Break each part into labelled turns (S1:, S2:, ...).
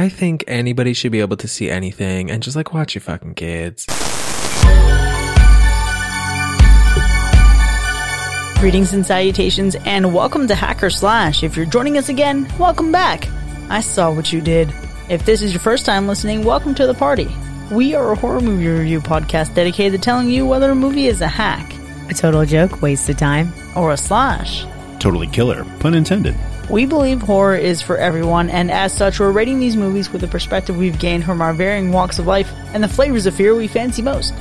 S1: I think anybody should be able to see anything and just like watch your fucking kids.
S2: Greetings and salutations, and welcome to Hack or Slash. If you're joining us again, welcome back. I saw what you did. If this is your first time listening, welcome to the party. We are a horror movie review podcast dedicated to telling you whether a movie is a hack,
S3: A total joke, waste of time.
S2: or a slash.
S4: Totally killer, pun intended.
S2: We believe horror is for everyone, and as such, we're rating these movies with the perspective we've gained from our varying walks of life and the flavors of fear we fancy most.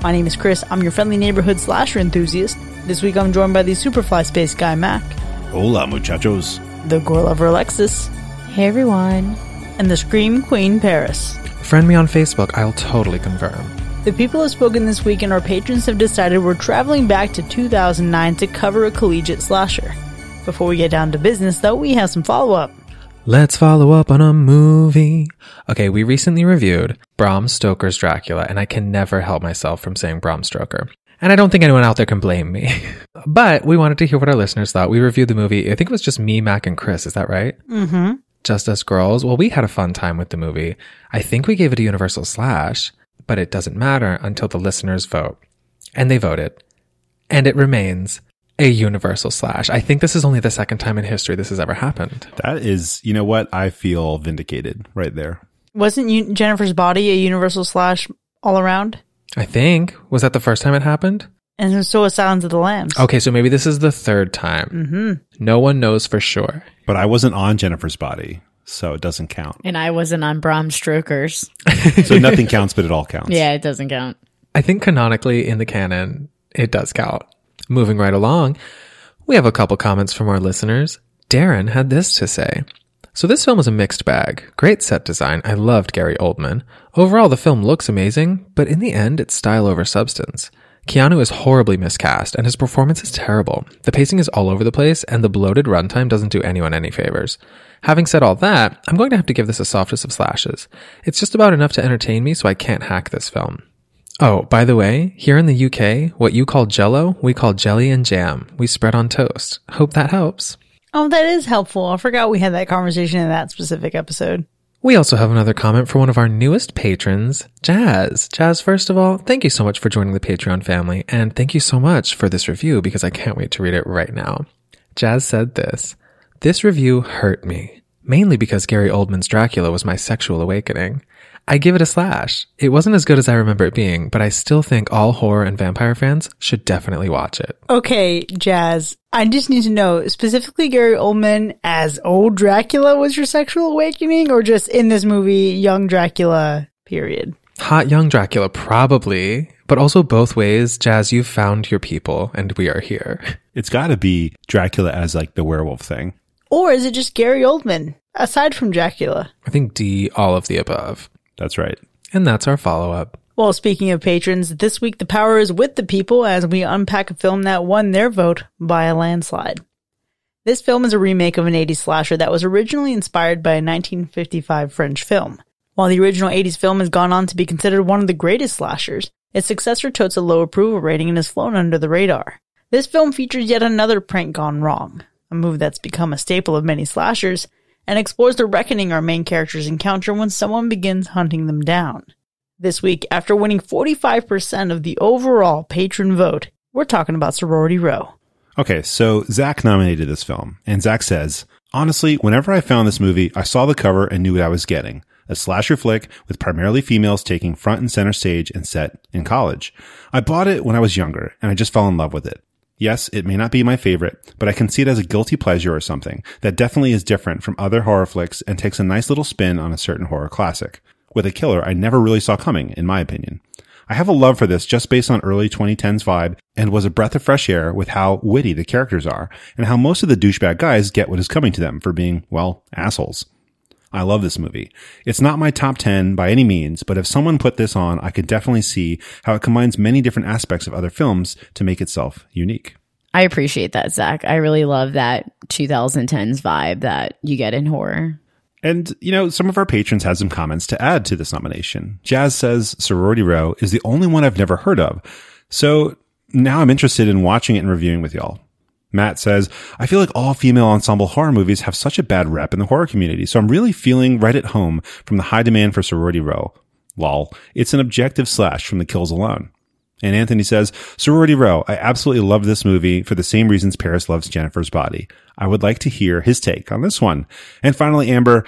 S2: My name is Chris, I'm your friendly neighborhood slasher enthusiast. This week I'm joined by the Superfly Space Guy Mac,
S4: Hola, muchachos.
S2: the Gore Lover Alexis,
S3: Hey everyone.
S2: and the Scream Queen Paris.
S1: Friend me on Facebook, I'll totally confirm.
S2: The people have spoken this week, and our patrons have decided we're traveling back to 2009 to cover a collegiate slasher. Before we get down to business, though, we have some follow up.
S1: Let's follow up on a movie. Okay, we recently reviewed Bram Stoker's Dracula, and I can never help myself from saying Bram Stoker. And I don't think anyone out there can blame me. but we wanted to hear what our listeners thought. We reviewed the movie. I think it was just me, Mac, and Chris. Is that right?
S2: Mm-hmm.
S1: Just us girls. Well, we had a fun time with the movie. I think we gave it a universal slash, but it doesn't matter until the listeners vote. And they voted. And it remains a universal slash. I think this is only the second time in history this has ever happened.
S4: That is, you know what? I feel vindicated right there.
S2: Wasn't you, Jennifer's body a universal slash all around?
S1: I think. Was that the first time it happened?
S2: And so was Silence of the Lambs.
S1: Okay, so maybe this is the third time.
S2: Mm-hmm.
S1: No one knows for sure.
S4: But I wasn't on Jennifer's body, so it doesn't count.
S3: And I wasn't on Bram Strokers.
S4: So nothing counts, but it all counts.
S3: Yeah, it doesn't count.
S1: I think canonically in the canon, it does count. Moving right along, we have a couple comments from our listeners. Darren had this to say. So this film is a mixed bag. Great set design. I loved Gary Oldman. Overall, the film looks amazing, but in the end, it's style over substance. Keanu is horribly miscast, and his performance is terrible. The pacing is all over the place, and the bloated runtime doesn't do anyone any favors. Having said all that, I'm going to have to give this a softest of slashes. It's just about enough to entertain me, so I can't hack this film. Oh, by the way, here in the UK, what you call jello, we call jelly and jam. We spread on toast. Hope that helps.
S2: Oh, that is helpful. I forgot we had that conversation in that specific episode.
S1: We also have another comment for one of our newest patrons, Jazz. Jazz, first of all, thank you so much for joining the Patreon family, and thank you so much for this review because I can't wait to read it right now. Jazz said this This review hurt me, mainly because Gary Oldman's Dracula was my sexual awakening. I give it a slash. It wasn't as good as I remember it being, but I still think all horror and vampire fans should definitely watch it.
S2: Okay, Jazz. I just need to know specifically Gary Oldman as old Dracula was your sexual awakening, or just in this movie, young Dracula, period?
S1: Hot young Dracula, probably, but also both ways. Jazz, you've found your people, and we are here.
S4: It's got to be Dracula as like the werewolf thing.
S2: Or is it just Gary Oldman, aside from Dracula?
S1: I think D, all of the above.
S4: That's right.
S1: And that's our follow up.
S2: Well, speaking of patrons, this week the power is with the people as we unpack a film that won their vote by a landslide. This film is a remake of an 80s slasher that was originally inspired by a 1955 French film. While the original 80s film has gone on to be considered one of the greatest slashers, its successor totes a low approval rating and has flown under the radar. This film features yet another prank gone wrong, a move that's become a staple of many slashers, and explores the reckoning our main characters encounter when someone begins hunting them down. This week, after winning 45% of the overall patron vote, we're talking about Sorority Row.
S4: Okay, so Zach nominated this film, and Zach says, Honestly, whenever I found this movie, I saw the cover and knew what I was getting. A slasher flick with primarily females taking front and center stage and set in college. I bought it when I was younger, and I just fell in love with it. Yes, it may not be my favorite, but I can see it as a guilty pleasure or something that definitely is different from other horror flicks and takes a nice little spin on a certain horror classic. With a killer I never really saw coming, in my opinion. I have a love for this just based on early 2010s vibe and was a breath of fresh air with how witty the characters are and how most of the douchebag guys get what is coming to them for being, well, assholes. I love this movie. It's not my top 10 by any means, but if someone put this on, I could definitely see how it combines many different aspects of other films to make itself unique.
S3: I appreciate that, Zach. I really love that 2010s vibe that you get in horror.
S4: And, you know, some of our patrons had some comments to add to this nomination. Jazz says Sorority Row is the only one I've never heard of. So now I'm interested in watching it and reviewing with y'all. Matt says, I feel like all female ensemble horror movies have such a bad rep in the horror community, so I'm really feeling right at home from the high demand for Sorority Row. Lol. It's an objective slash from the kills alone. And Anthony says, Sorority Row, I absolutely love this movie for the same reasons Paris loves Jennifer's body. I would like to hear his take on this one. And finally, Amber,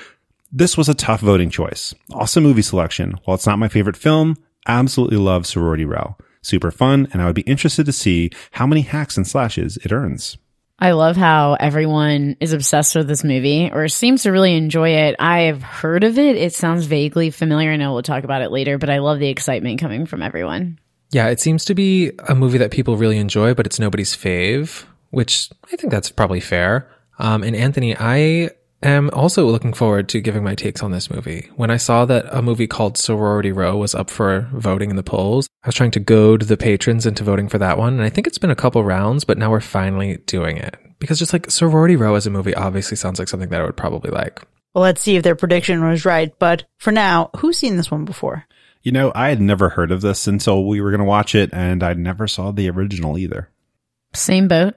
S4: this was a tough voting choice. Awesome movie selection. While it's not my favorite film, absolutely love Sorority Row. Super fun, and I would be interested to see how many hacks and slashes it earns.
S3: I love how everyone is obsessed with this movie or seems to really enjoy it. I've heard of it. It sounds vaguely familiar. I know we'll talk about it later, but I love the excitement coming from everyone.
S1: Yeah, it seems to be a movie that people really enjoy, but it's nobody's fave, which I think that's probably fair. Um, and Anthony, I am also looking forward to giving my takes on this movie. When I saw that a movie called Sorority Row was up for voting in the polls, I was trying to goad the patrons into voting for that one. And I think it's been a couple rounds, but now we're finally doing it. Because just like Sorority Row as a movie obviously sounds like something that I would probably like.
S2: Well, let's see if their prediction was right. But for now, who's seen this one before?
S4: You know, I had never heard of this until we were going to watch it, and I never saw the original either.
S3: Same boat.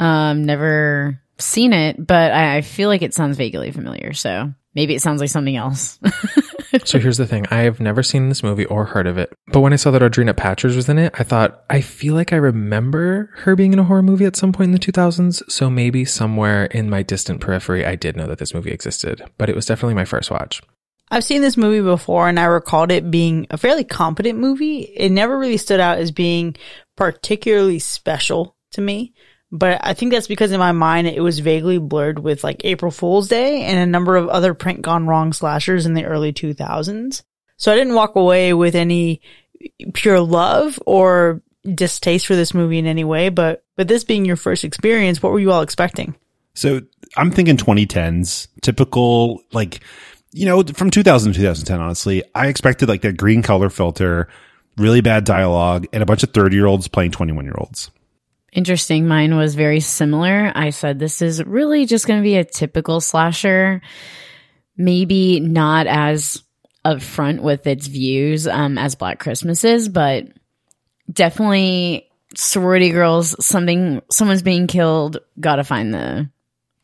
S3: Um, never seen it, but I, I feel like it sounds vaguely familiar. So maybe it sounds like something else.
S1: So here's the thing. I have never seen this movie or heard of it. But when I saw that Audrina Patridge was in it, I thought, I feel like I remember her being in a horror movie at some point in the 2000s. So maybe somewhere in my distant periphery, I did know that this movie existed. But it was definitely my first watch.
S2: I've seen this movie before and I recalled it being a fairly competent movie. It never really stood out as being particularly special to me. But I think that's because in my mind it was vaguely blurred with like April Fool's Day and a number of other prank gone wrong slashers in the early 2000s. So I didn't walk away with any pure love or distaste for this movie in any way. But but this being your first experience, what were you all expecting?
S4: So I'm thinking 2010s, typical, like, you know, from 2000 to 2010, honestly, I expected like that green color filter, really bad dialogue, and a bunch of 30 year olds playing 21 year olds.
S3: Interesting. Mine was very similar. I said this is really just going to be a typical slasher, maybe not as upfront with its views um, as Black Christmas is, but definitely sorority girls. Something, someone's being killed. Got to find the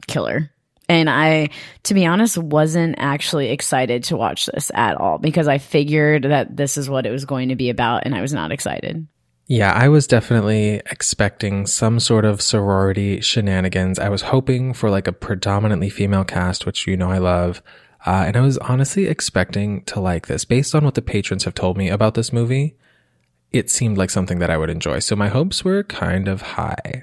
S3: killer. And I, to be honest, wasn't actually excited to watch this at all because I figured that this is what it was going to be about, and I was not excited.
S1: Yeah, I was definitely expecting some sort of sorority shenanigans. I was hoping for like a predominantly female cast, which you know I love. Uh, and I was honestly expecting to like this. Based on what the patrons have told me about this movie, it seemed like something that I would enjoy. So my hopes were kind of high.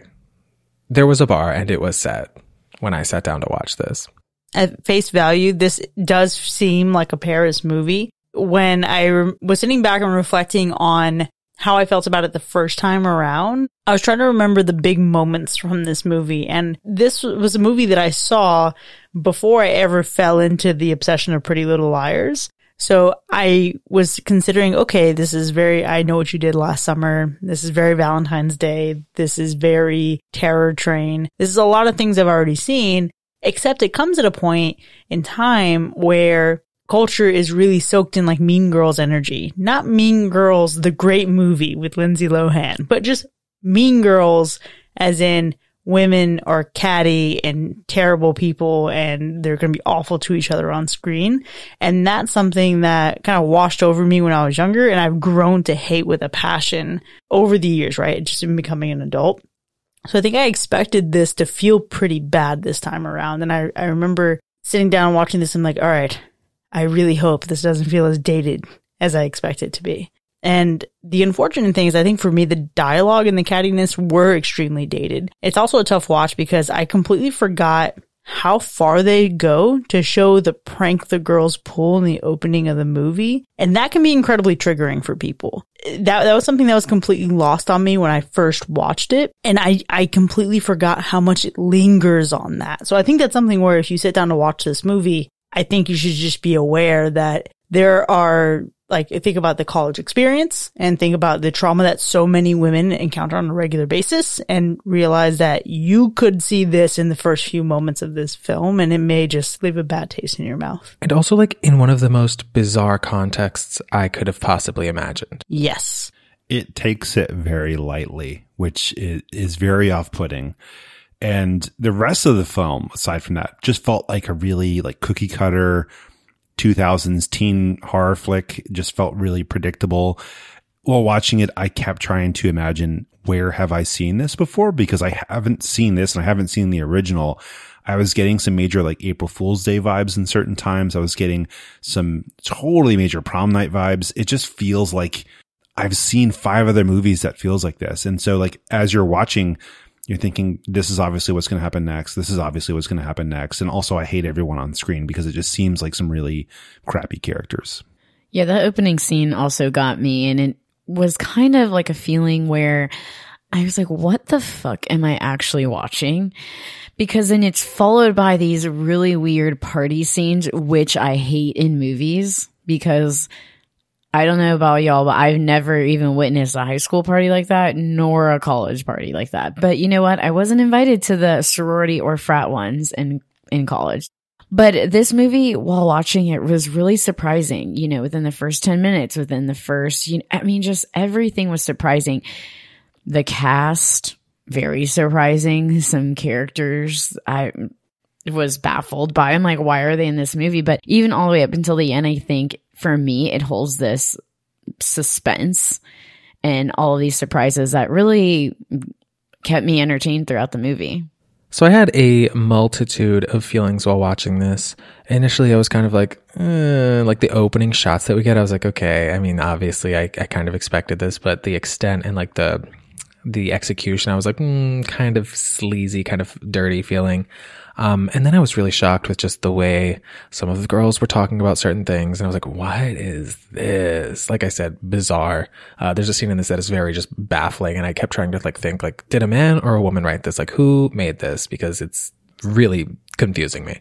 S1: There was a bar and it was set when I sat down to watch this.
S2: At face value, this does seem like a Paris movie. When I re- was sitting back and reflecting on how I felt about it the first time around, I was trying to remember the big moments from this movie. And this was a movie that I saw before I ever fell into the obsession of Pretty Little Liars. So I was considering, okay, this is very, I know what you did last summer. This is very Valentine's Day. This is very Terror Train. This is a lot of things I've already seen, except it comes at a point in time where culture is really soaked in like Mean Girls energy. Not Mean Girls, the great movie with Lindsay Lohan, but just Mean Girls as in women are catty and terrible people and they're going to be awful to each other on screen. And that's something that kind of washed over me when I was younger and I've grown to hate with a passion over the years, right? Just in becoming an adult. So I think I expected this to feel pretty bad this time around. And I, I remember sitting down watching this and I'm like, all right, I really hope this doesn't feel as dated as I expect it to be. And the unfortunate thing is, I think for me, the dialogue and the cattiness were extremely dated. It's also a tough watch because I completely forgot how far they go to show the prank the girls pull in the opening of the movie. And that can be incredibly triggering for people. That, that was something that was completely lost on me when I first watched it. And I, I completely forgot how much it lingers on that. So I think that's something where if you sit down to watch this movie, I think you should just be aware that there are like think about the college experience and think about the trauma that so many women encounter on a regular basis and realize that you could see this in the first few moments of this film and it may just leave a bad taste in your mouth.
S1: And also like in one of the most bizarre contexts I could have possibly imagined.
S2: Yes.
S4: it takes it very lightly, which is, is very off putting. And the rest of the film, aside from that, just felt like a really like cookie cutter 2000s teen horror flick. Just felt really predictable. While watching it, I kept trying to imagine where have I seen this before? Because I haven't seen this and I haven't seen the original. I was getting some major like April Fool's Day vibes in certain times. I was getting some totally major prom night vibes. It just feels like I've seen five other movies that feels like this. And so like as you're watching, you're thinking this is obviously what's going to happen next. This is obviously what's going to happen next. And also I hate everyone on screen because it just seems like some really crappy characters.
S3: Yeah, that opening scene also got me and it was kind of like a feeling where I was like, what the fuck am I actually watching? Because then it's followed by these really weird party scenes, which I hate in movies because I don't know about y'all, but I've never even witnessed a high school party like that, nor a college party like that. But you know what? I wasn't invited to the sorority or frat ones in, in college. But this movie, while watching it, was really surprising. You know, within the first 10 minutes, within the first, you know, I mean, just everything was surprising. The cast, very surprising. Some characters I was baffled by. I'm like, why are they in this movie? But even all the way up until the end, I think for me, it holds this suspense and all these surprises that really kept me entertained throughout the movie.
S1: So I had a multitude of feelings while watching this. Initially, I was kind of like, eh, like the opening shots that we get. I was like, okay. I mean, obviously, I, I kind of expected this, but the extent and like the the execution, I was like, mm, kind of sleazy, kind of dirty feeling. Um, and then I was really shocked with just the way some of the girls were talking about certain things. And I was like, what is this? Like I said, bizarre. Uh, there's a scene in this that is very just baffling. And I kept trying to like think like, did a man or a woman write this? Like who made this? Because it's really confusing me.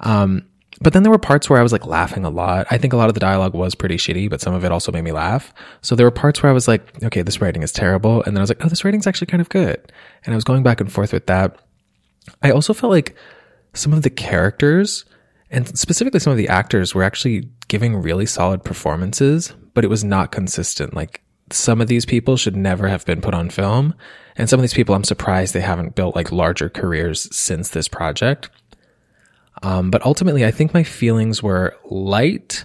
S1: Um, but then there were parts where I was like laughing a lot. I think a lot of the dialogue was pretty shitty, but some of it also made me laugh. So there were parts where I was like, okay, this writing is terrible. And then I was like, oh, this writing's actually kind of good. And I was going back and forth with that. I also felt like some of the characters and specifically some of the actors were actually giving really solid performances, but it was not consistent. Like some of these people should never have been put on film. And some of these people, I'm surprised they haven't built like larger careers since this project. Um, but ultimately, I think my feelings were light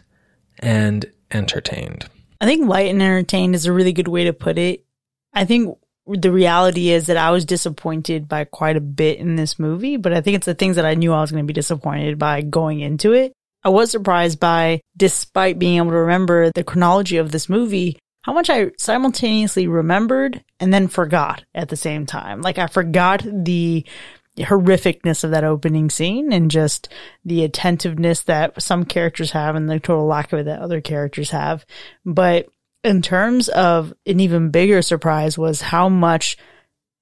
S1: and entertained.
S2: I think light and entertained is a really good way to put it. I think the reality is that I was disappointed by quite a bit in this movie, but I think it's the things that I knew I was going to be disappointed by going into it. I was surprised by, despite being able to remember the chronology of this movie, how much I simultaneously remembered and then forgot at the same time. Like I forgot the horrificness of that opening scene and just the attentiveness that some characters have and the total lack of it that other characters have. But in terms of an even bigger surprise was how much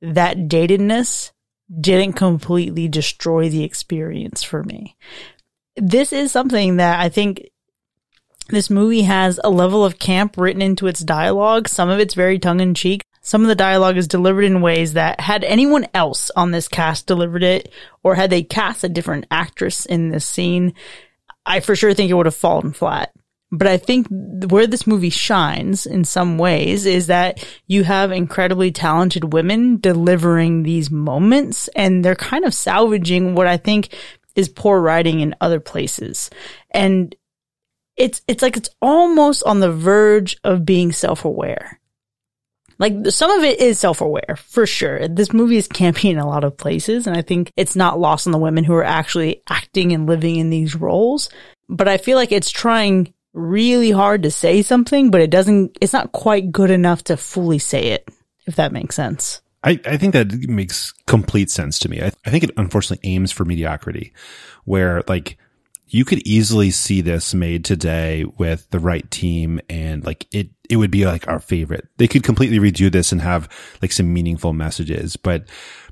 S2: that datedness didn't completely destroy the experience for me. This is something that I think this movie has a level of camp written into its dialogue. Some of it's very tongue in cheek. Some of the dialogue is delivered in ways that had anyone else on this cast delivered it or had they cast a different actress in this scene, I for sure think it would have fallen flat. But I think where this movie shines in some ways is that you have incredibly talented women delivering these moments and they're kind of salvaging what I think is poor writing in other places. And it's, it's like it's almost on the verge of being self-aware. Like some of it is self-aware for sure. This movie is campy in a lot of places and I think it's not lost on the women who are actually acting and living in these roles. But I feel like it's trying really hard to say something, but it doesn't, it's not quite good enough to fully say it, if that makes sense.
S4: I, I think that makes complete sense to me. I, I think it unfortunately aims for mediocrity where like you could easily see this made today with the right team and like it, it would be like our favorite. They could completely redo this and have like some meaningful messages, but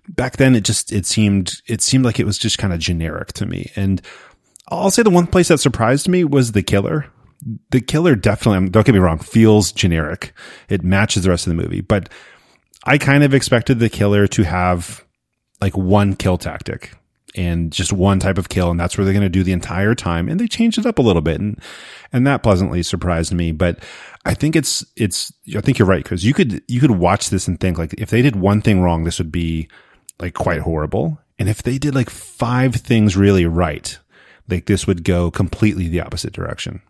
S4: back then it just, it seemed, it seemed like it was just kind of generic to me. And I'll say the one place that surprised me was the killer. The killer definitely, don't get me wrong, feels generic. It matches the rest of the movie, but I kind of expected the killer to have like one kill tactic and just one type of kill. And that's where they're going to do the entire time. And they changed it up a little bit. And, and that pleasantly surprised me. But I think it's, it's, I think you're right. Cause you could, you could watch this and think like, if they did one thing wrong, this would be like quite horrible. And if they did like five things really right, like this would go completely the opposite direction.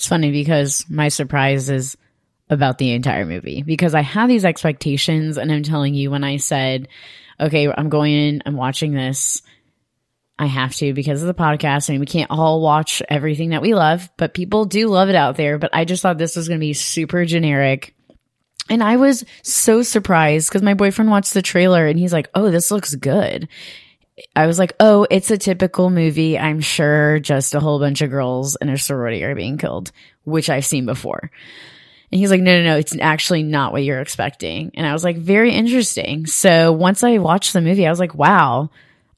S3: It's funny because my surprise is about the entire movie because I had these expectations and I'm telling you when I said, okay, I'm going in, I'm watching this. I have to because of the podcast. I mean, we can't all watch everything that we love, but people do love it out there. But I just thought this was going to be super generic. And I was so surprised because my boyfriend watched the trailer and he's like, oh, this looks good. I was like, oh, it's a typical movie. I'm sure just a whole bunch of girls in a sorority are being killed, which I've seen before. And he's like, no, no, no, it's actually not what you're expecting. And I was like, very interesting. So once I watched the movie, I was like, wow,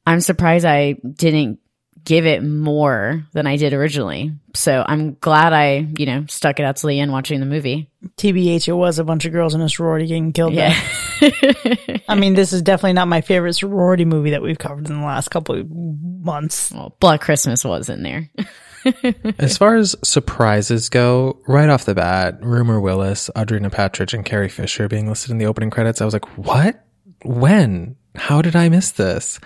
S3: I'm surprised I didn't give it more than I did originally. So I'm glad I, you know, stuck it out to the end watching the movie.
S2: TBH, it was a bunch of girls in a sorority getting killed.
S3: Yeah.
S2: I mean, this is definitely not my favorite sorority movie that we've covered in the last couple of months.
S3: well, Black Christmas was in there.
S1: As far as surprises go, right off the bat, Rumor Willis, Audrina Patridge, and Carrie Fisher being listed in the opening credits, I was like, what? When? How did I miss this?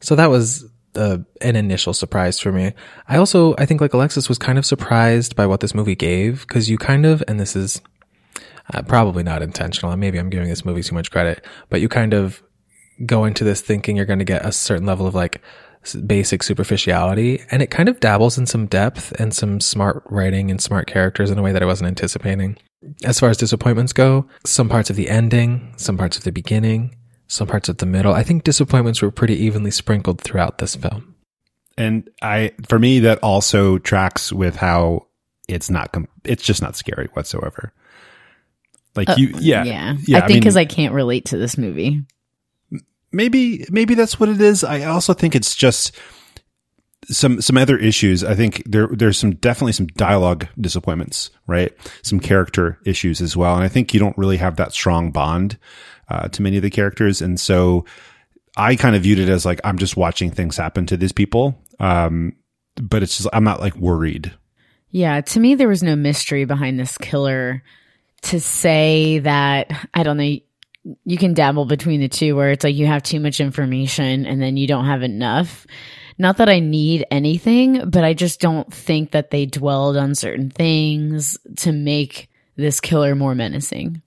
S1: So that was an initial surprise for me. I also, I think like Alexis was kind of surprised by what this movie gave because you kind of, and this is uh, probably not intentional, and maybe I'm giving this movie too much credit, but you kind of go into this thinking you're going to get a certain level of like basic superficiality and it kind of dabbles in some depth and some smart writing and smart characters in a way that I wasn't anticipating. As far as disappointments go, some parts of the ending, some parts of the beginning, some parts of the middle, I think disappointments were pretty evenly sprinkled throughout this film.
S4: And I, for me, that also tracks with how it's not, com- it's just not scary whatsoever. Like uh, you, yeah,
S3: yeah.
S4: yeah.
S3: I think
S4: mean,
S3: because I can't relate to this movie.
S4: maybe maybe that's what it is. I also think it's just some some other issues. I think there there's some definitely some dialogue disappointments, right? Some character issues as well, and I think you don't really have that strong bond uh, to many of the characters, and so I kind of viewed it as like I'm just watching things happen to these people, um, but it's just I'm not like worried.
S3: Yeah, to me, there was no mystery behind this killer to say that, I don't know, you can dabble between the two where it's like you have too much information and then you don't have enough. Not that I need anything, but I just don't think that they dwelled on certain things to make this killer more menacing.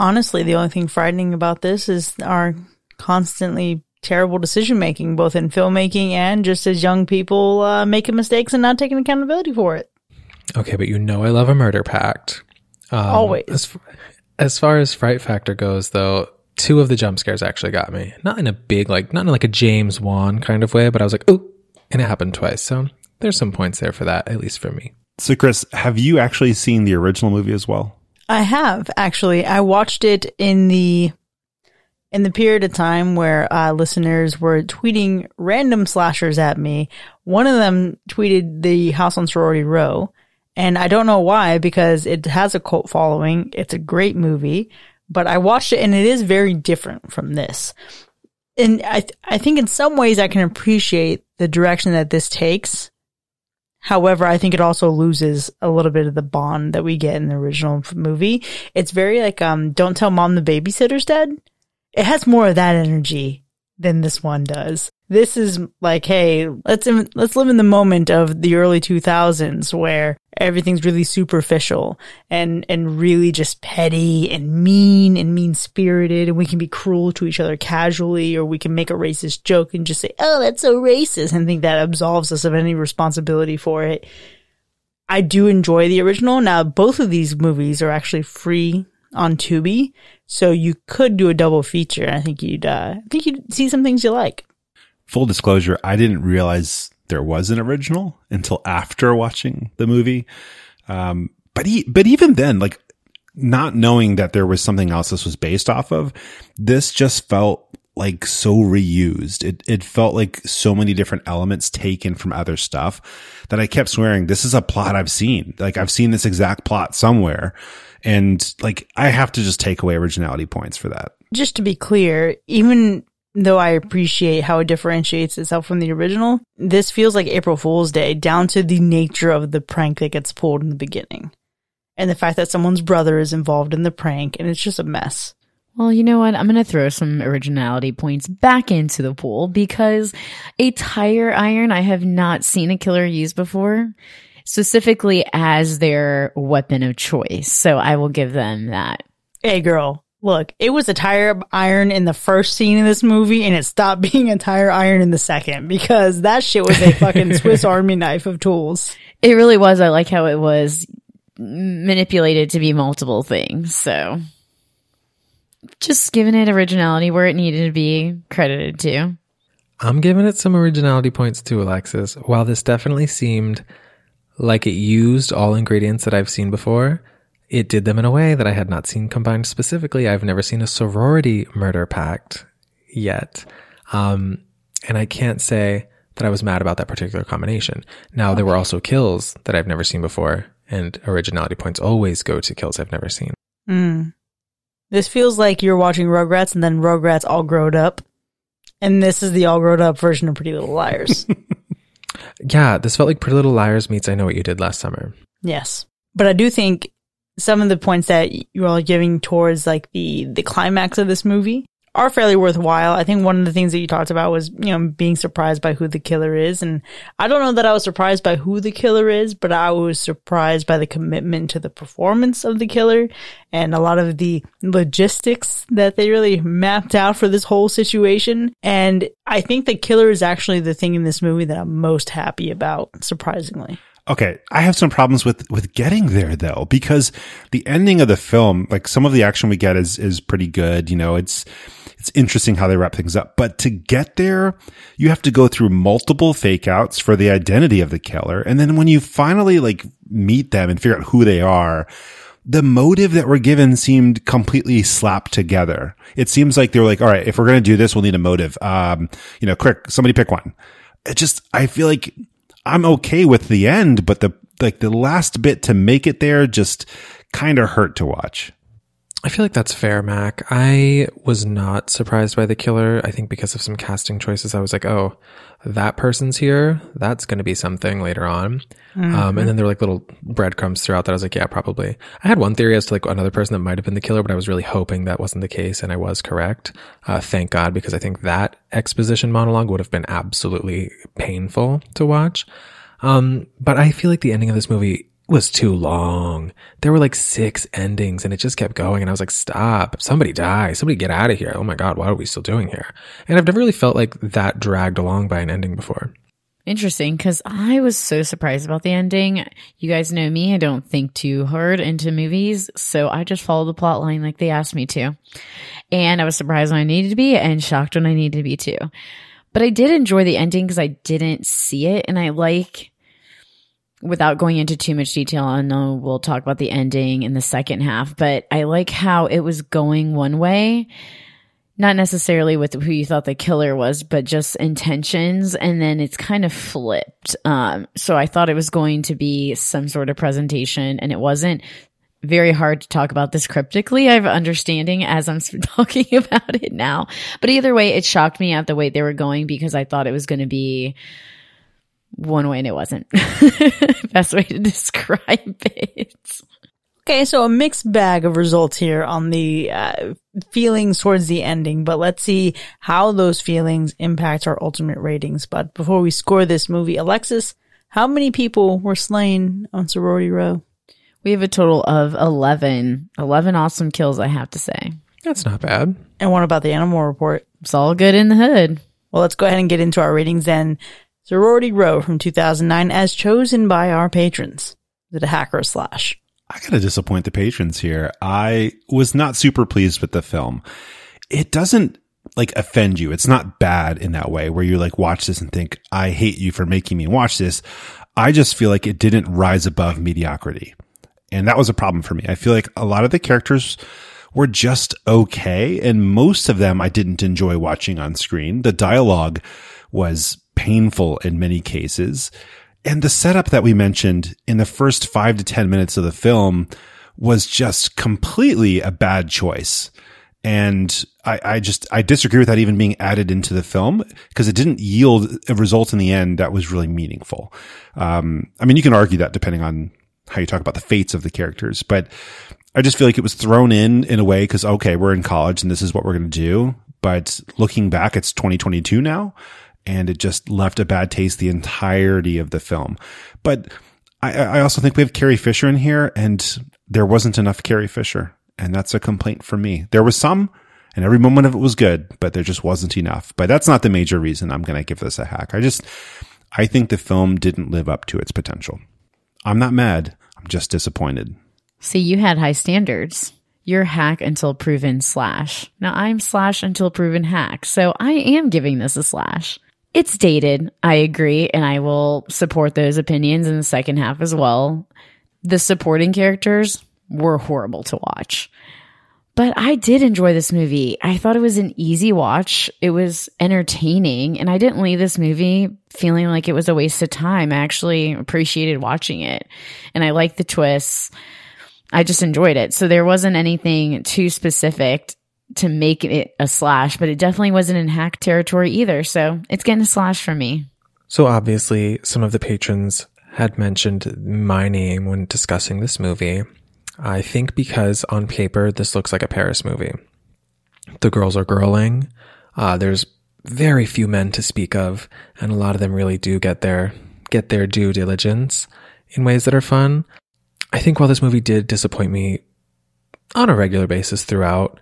S2: Honestly, the only thing frightening about this is our constantly terrible decision making, both in filmmaking and just as young people uh, making mistakes and not taking accountability for it.
S1: Okay, but you know I love a murder pact. Um,
S2: Always.
S1: As, as far as fright factor goes, though, two of the jump scares actually got me. Not in a big, like, not in like a James Wan kind of way, but I was like, oh, and it happened twice. So there's some points there for that, at least for me.
S4: So, Chris, have you actually seen the original movie as well?
S2: I have actually. I watched it in the in the period of time where uh, listeners were tweeting random slashers at me. One of them tweeted the House on Sorority Row, and I don't know why because it has a cult following. It's a great movie, but I watched it and it is very different from this. And I th- I think in some ways I can appreciate the direction that this takes. However, I think it also loses a little bit of the bond that we get in the original movie. It's very like, um, don't tell mom the babysitter's dead. It has more of that energy than this one does. This is like, hey, let's, let's live in the moment of the early 2000s where everything's really superficial and, and really just petty and mean and mean spirited. And we can be cruel to each other casually, or we can make a racist joke and just say, oh, that's so racist and think that absolves us of any responsibility for it. I do enjoy the original. Now, both of these movies are actually free on Tubi, so you could do a double feature. I think you'd, uh, I think you'd see some things you like.
S4: Full disclosure, I didn't realize there was an original until after watching the movie. Um, but he, but even then, like not knowing that there was something else this was based off of, this just felt like so reused. It it felt like so many different elements taken from other stuff that I kept swearing this is a plot I've seen. Like I've seen this exact plot somewhere. And like I have to just take away originality points for that.
S2: Just to be clear, even though I appreciate how it differentiates itself from the original, this feels like April Fool's Day down to the nature of the prank that gets pulled in the beginning. And the fact that someone's brother is involved in the prank and it's just a mess.
S3: Well, you know what? I'm going to throw some originality points back into the pool because a tire iron I have not seen a killer use before, specifically as their weapon of choice. So I will give them that.
S2: Hey girl, look, it was a tire iron in the first scene of this movie and it stopped being a tire iron in the second because that shit was a fucking Swiss Army knife of tools.
S3: It really was. I like how it was manipulated to be multiple things. So just giving it originality where it needed to be credited to.
S1: I'm giving it some originality points too, Alexis. While this definitely seemed like it used all ingredients that I've seen before, it did them in a way that I had not seen combined specifically. I've never seen a sorority murder pact yet. Um, and I can't say that I was mad about that particular combination. Now, there were also kills that I've never seen before, and originality points always go to kills I've never seen.
S2: Mm. This feels like you're watching Rugrats and then Rugrats all growed up. And this is the all grown up version of Pretty Little Liars.
S1: Yeah, this felt like Pretty Little Liars meets I Know What You Did Last Summer.
S2: yes. But I do think some of the points that you're all giving towards like the, the climax of this movie are fairly worthwhile. I think one of the things that you talked about was, you know, being surprised by who the killer is. And I don't know that I was surprised by who the killer is, but I was surprised by the commitment to the performance of the killer and a lot of the logistics that they really mapped out for this whole situation. And I think the killer is actually the thing in this movie that I'm most happy about, surprisingly.
S4: Okay, I have some problems with with getting there though because the ending of the film, like some of the action we get is is pretty good, you know, it's it's interesting how they wrap things up, but to get there, you have to go through multiple fake outs for the identity of the killer. And then when you finally like meet them and figure out who they are, the motive that we're given seemed completely slapped together. It seems like they're like, all right, if we're going to do this, we'll need a motive. Um, you know, quick, somebody pick one. It just, I feel like I'm okay with the end, but the, like the last bit to make it there just kind of hurt to watch.
S1: I feel like that's fair, Mac. I was not surprised by the killer. I think because of some casting choices, I was like, oh, that person's here. That's going to be something later on. Um, and then there were like little breadcrumbs throughout that. I was like, yeah, probably. I had one theory as to like another person that might have been the killer, but I was really hoping that wasn't the case. And I was correct. Uh, thank God, because I think that exposition monologue would have been absolutely painful to watch. Um, but I feel like the ending of this movie was too long. There were like six endings and it just kept going. And I was like, stop, somebody die, somebody get out of here. Oh my God, what are we still doing here? And I've never really felt like that dragged along by an ending before.
S3: Interesting, because I was so surprised about the ending. You guys know me, I don't think too hard into movies, so I just followed the plot line like they asked me to. And I was surprised when I needed to be and shocked when I needed to be too. But I did enjoy the ending because I didn't see it, and I like without going into too much detail, I know we'll talk about the ending in the second half, but I like how it was going one way, not necessarily with who you thought the killer was, but just intentions. And then it's kind of flipped. Um, so I thought it was going to be some sort of presentation and it wasn't very hard to talk about this cryptically. I have understanding as I'm talking about it now, but either way, it shocked me at the way they were going because I thought it was going to be, one way and it wasn't. Best way to describe it.
S2: Okay, so a mixed bag of results here on the uh, feelings towards the ending, but let's see how those feelings impact our ultimate ratings. But before we score this movie, Alexis, how many people were slain on Sorority Row?
S3: We have a total of 11. 11 awesome kills, I have to say.
S1: That's not bad.
S2: And what about the animal report?
S3: It's all good in the hood.
S2: Well, let's go ahead and get into our ratings then. Sorority Row from 2009 as chosen by our patrons. It a hack or a slash?
S4: I gotta disappoint the patrons here. I was not super pleased with the film. It doesn't like offend you. It's not bad in that way where you like watch this and think, I hate you for making me watch this. I just feel like it didn't rise above mediocrity. And that was a problem for me. I feel like a lot of the characters were just okay. And most of them I didn't enjoy watching on screen. The dialogue was painful in many cases. And the setup that we mentioned in the first five to 10 minutes of the film was just completely a bad choice. And I, I just, I disagree with that even being added into the film because it didn't yield a result in the end that was really meaningful. Um, I mean, you can argue that depending on how you talk about the fates of the characters, but I just feel like it was thrown in in a way because, okay, we're in college and this is what we're going to do. But looking back, it's 2022 now and it just left a bad taste the entirety of the film. But I, I also think we have Carrie Fisher in here and there wasn't enough Carrie Fisher. And that's a complaint for me. There was some and every moment of it was good, but there just wasn't enough. But that's not the major reason I'm going to give this a hack. I just, I think the film didn't live up to its potential. I'm not mad. I'm just disappointed.
S3: See, you had high standards. You're hack until proven slash. Now I'm slash until proven hack. So I am giving this a slash. It's dated. I agree. And I will support those opinions in the second half as well. The supporting characters were horrible to watch. But I did enjoy this movie. I thought it was an easy watch. It was entertaining, and I didn't leave this movie feeling like it was a waste of time. I actually appreciated watching it, and I liked the twists. I just enjoyed it. So there wasn't anything too specific to make it a slash, but it definitely wasn't in hack territory either. So it's getting a slash for me.
S1: So obviously, some of the patrons had mentioned my name when discussing this movie. I think because on paper, this looks like a Paris movie. The girls are girling. Uh, there's very few men to speak of, and a lot of them really do get their get their due diligence in ways that are fun. I think while this movie did disappoint me on a regular basis throughout,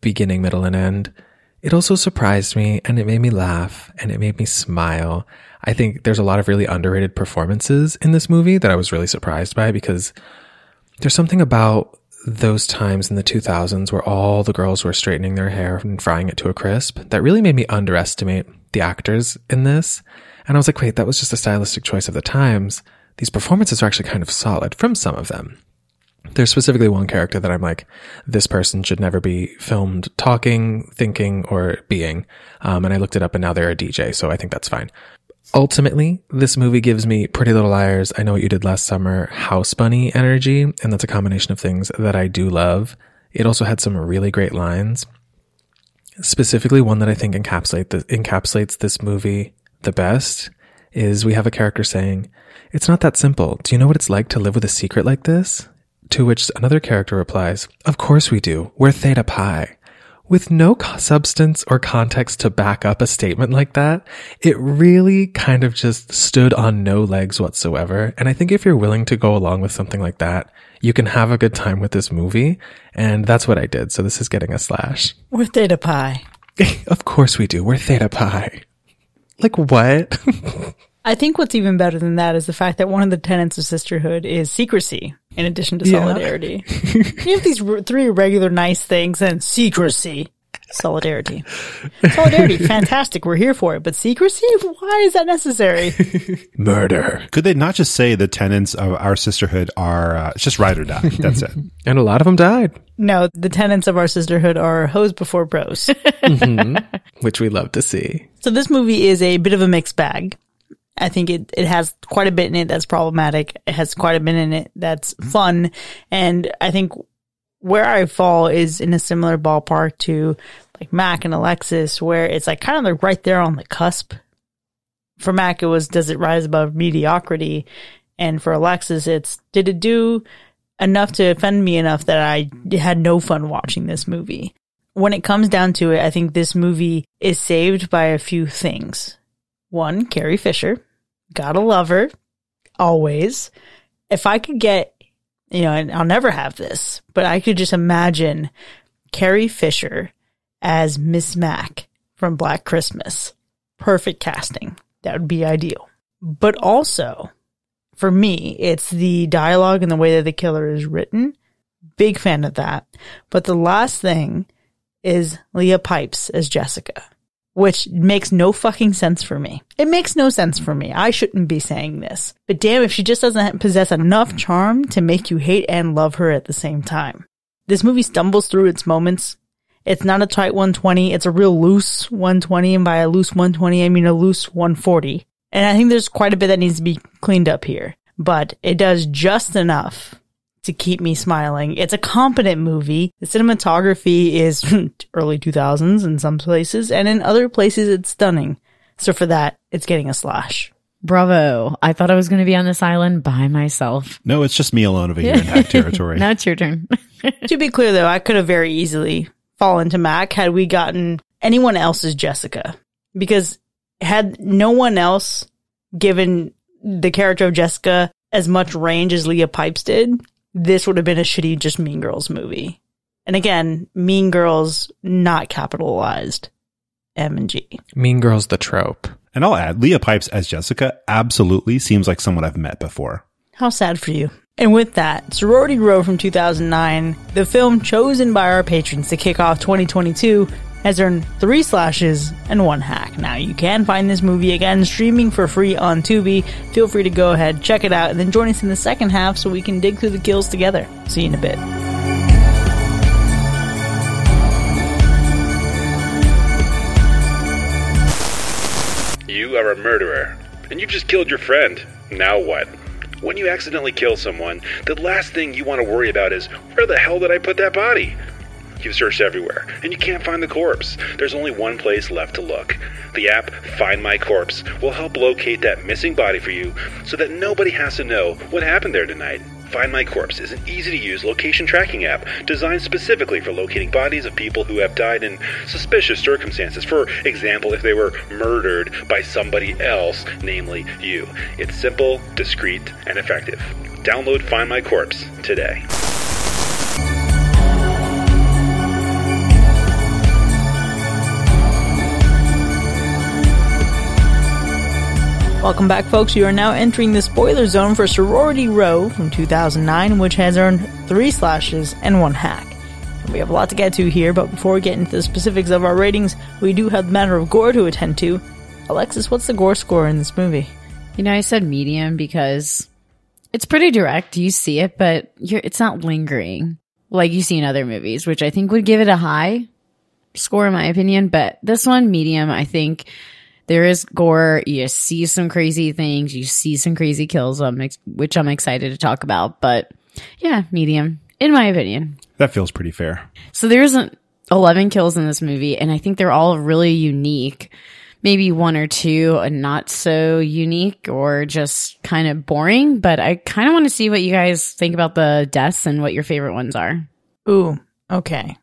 S1: beginning, middle, and end, it also surprised me and it made me laugh and it made me smile. I think there's a lot of really underrated performances in this movie that I was really surprised by because there's something about those times in the 2000s where all the girls were straightening their hair and frying it to a crisp that really made me underestimate the actors in this. And I was like, wait, that was just a stylistic choice of the times. These performances are actually kind of solid from some of them. There's specifically one character that I'm like, this person should never be filmed talking, thinking, or being. Um, and I looked it up and now they're a DJ, so I think that's fine. Ultimately, this movie gives me Pretty Little Liars, I Know What You Did Last Summer, House Bunny energy, and that's a combination of things that I do love. It also had some really great lines. Specifically, one that I think encapsulate the, encapsulates this movie the best is we have a character saying, It's not that simple. Do you know what it's like to live with a secret like this? To which another character replies, Of course we do. We're Theta Pi. With no substance or context to back up a statement like that, it really kind of just stood on no legs whatsoever. And I think if you're willing to go along with something like that, you can have a good time with this movie. And that's what I did. So this is getting a slash.
S2: We're Theta Pi.
S1: of course we do. We're Theta Pi. Like what?
S2: I think what's even better than that is the fact that one of the tenets of sisterhood is secrecy, in addition to
S1: Yeah.
S2: solidarity. you have these r- three regular nice things and secrecy, solidarity. Solidarity, fantastic. We're here for it. But secrecy? Why is that necessary?
S1: Murder.
S4: Could they not just say the tenants of our sisterhood are uh, it's just ride or die? That's it.
S1: And a lot of them died,
S2: No, the tenants of our sisterhood are hoes before bros.
S1: which we love to see.
S2: So this movie is a bit of a mixed bag. I think it, it has quite a bit in it that's problematic. It has quite a bit in it that's mm-hmm. fun. And I think where I fall is in a similar ballpark to like Mac and Alexis, where it's like kind of like right there on the cusp. For Mac, it was, does it rise above mediocrity? And for Alexis, it's, did it do enough to offend me enough that I had no fun watching this movie? When it comes down to it, I think this movie is saved by a few things. One, Carrie Fisher. Gotta love her. Always. If I could get, you know, and I'll never have this, but I could just imagine Carrie Fisher as Miss Mac from Black Christmas. Perfect casting. That would be ideal. But also, for me, it's the dialogue and the way that the killer is written. Big fan of that. But the last thing is Leah Pipes as Jessica, which makes no fucking sense for me. It makes no sense for me. I shouldn't be saying this. But damn, if she just doesn't possess enough charm to make you hate and love her at the same time. This movie stumbles through its moments. It's not a tight 120. It's a real loose 120. And by a loose 120, I mean a loose 140. And I think there's quite a bit that needs to be cleaned up here, but it does just enough to keep me smiling. It's a competent movie. The cinematography is early 2000s in some places, and in other places it's stunning. So for that, it's getting a slash.
S3: Bravo. I thought I was going to be on this island by myself.
S4: No, it's just me alone over here in hack territory.
S3: Now it's your turn.
S2: to be clear though, I could have very easily fallen to Mac had we gotten anyone else's Jessica. Because had no one else given the character of Jessica as much range as Leah Pipes did, this would have been a shitty just Mean Girls movie. And again, Mean Girls not capitalized. M and G.
S1: Mean Girls, the trope.
S4: And I'll add, Leah Pipes as Jessica absolutely seems like someone I've met before.
S2: How sad for you. And with that, Sorority Row from 2009, the film chosen by our patrons to kick off 2022, has earned three slashes and one hack. Now, you can find this movie again streaming for free on Tubi. Feel free to go ahead, check it out, and then join us in the second half so we can dig through the kills together. See you in a bit.
S5: You are a murderer, and you've just killed your friend. Now what? When you accidentally kill someone, the last thing you want to worry about is where the hell did I put that body? You've searched everywhere, and you can't find the corpse. There's only one place left to look. The app Find My Corpse will help locate that missing body for you so that nobody has to know what happened there tonight. Find My Corpse is an easy to use location tracking app designed specifically for locating bodies of people who have died in suspicious circumstances. For example, if they were murdered by somebody else, namely you. It's simple, discreet, and effective. Download Find My Corpse today.
S2: Welcome back, folks. You are now entering the spoiler zone for Sorority Row from 2009, which has earned three slashes and one hack. We have a lot to get to here, but before we get into the specifics of our ratings, we do have the matter of gore to attend to. Alexis, what's the gore score in this movie?
S3: You know, I said medium because it's pretty direct. You see it, but it's not lingering like you see in other movies, which I think would give it a high score in my opinion. But this one, medium, I think there is gore. You see some crazy things. You see some crazy kills, which I'm excited to talk about. But yeah, medium, in my opinion.
S4: That feels pretty fair.
S3: So there's 11 kills in this movie, and I think they're all really unique. Maybe one or two are not so unique or just kind of boring, but I kind of want to see what you guys think about the deaths and what your favorite ones are.
S2: Ooh, okay.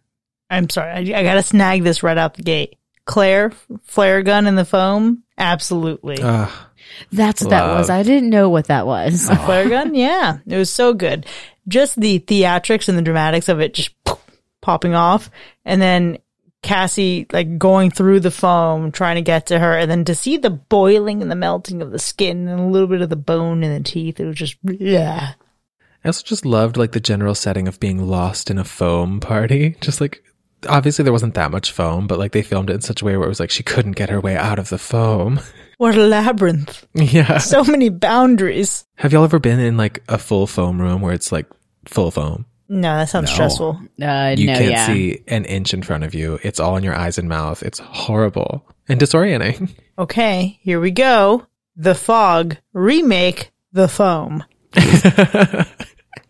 S2: I'm sorry. I, I got to snag this right out the gate. Claire flare gun in the foam? Absolutely.
S1: Uh,
S3: That's what that was. I didn't know what that was.
S2: A flare gun? Yeah. It was so good. Just the theatrics and the dramatics of it just popping off. And then Cassie like going through the foam, trying to get to her. And then to see the boiling and the melting of the skin and a little bit of the bone in the teeth. It was just, yeah.
S1: I also just loved like the general setting of being lost in a foam party. Just like obviously there wasn't that much foam, but like they filmed it in such a way where it was like she couldn't get her way out of the foam.
S2: What a labyrinth.
S1: Yeah.
S2: So many boundaries.
S1: Have y'all ever been in like a full foam room where it's like full foam?
S2: No, that sounds
S4: No.
S2: stressful.
S3: Uh,
S1: You
S3: no,
S1: can't
S3: yeah.
S1: see an inch in front of you. It's all in your eyes and mouth. It's horrible and disorienting.
S2: Okay, here we go. The Fog remake The Foam.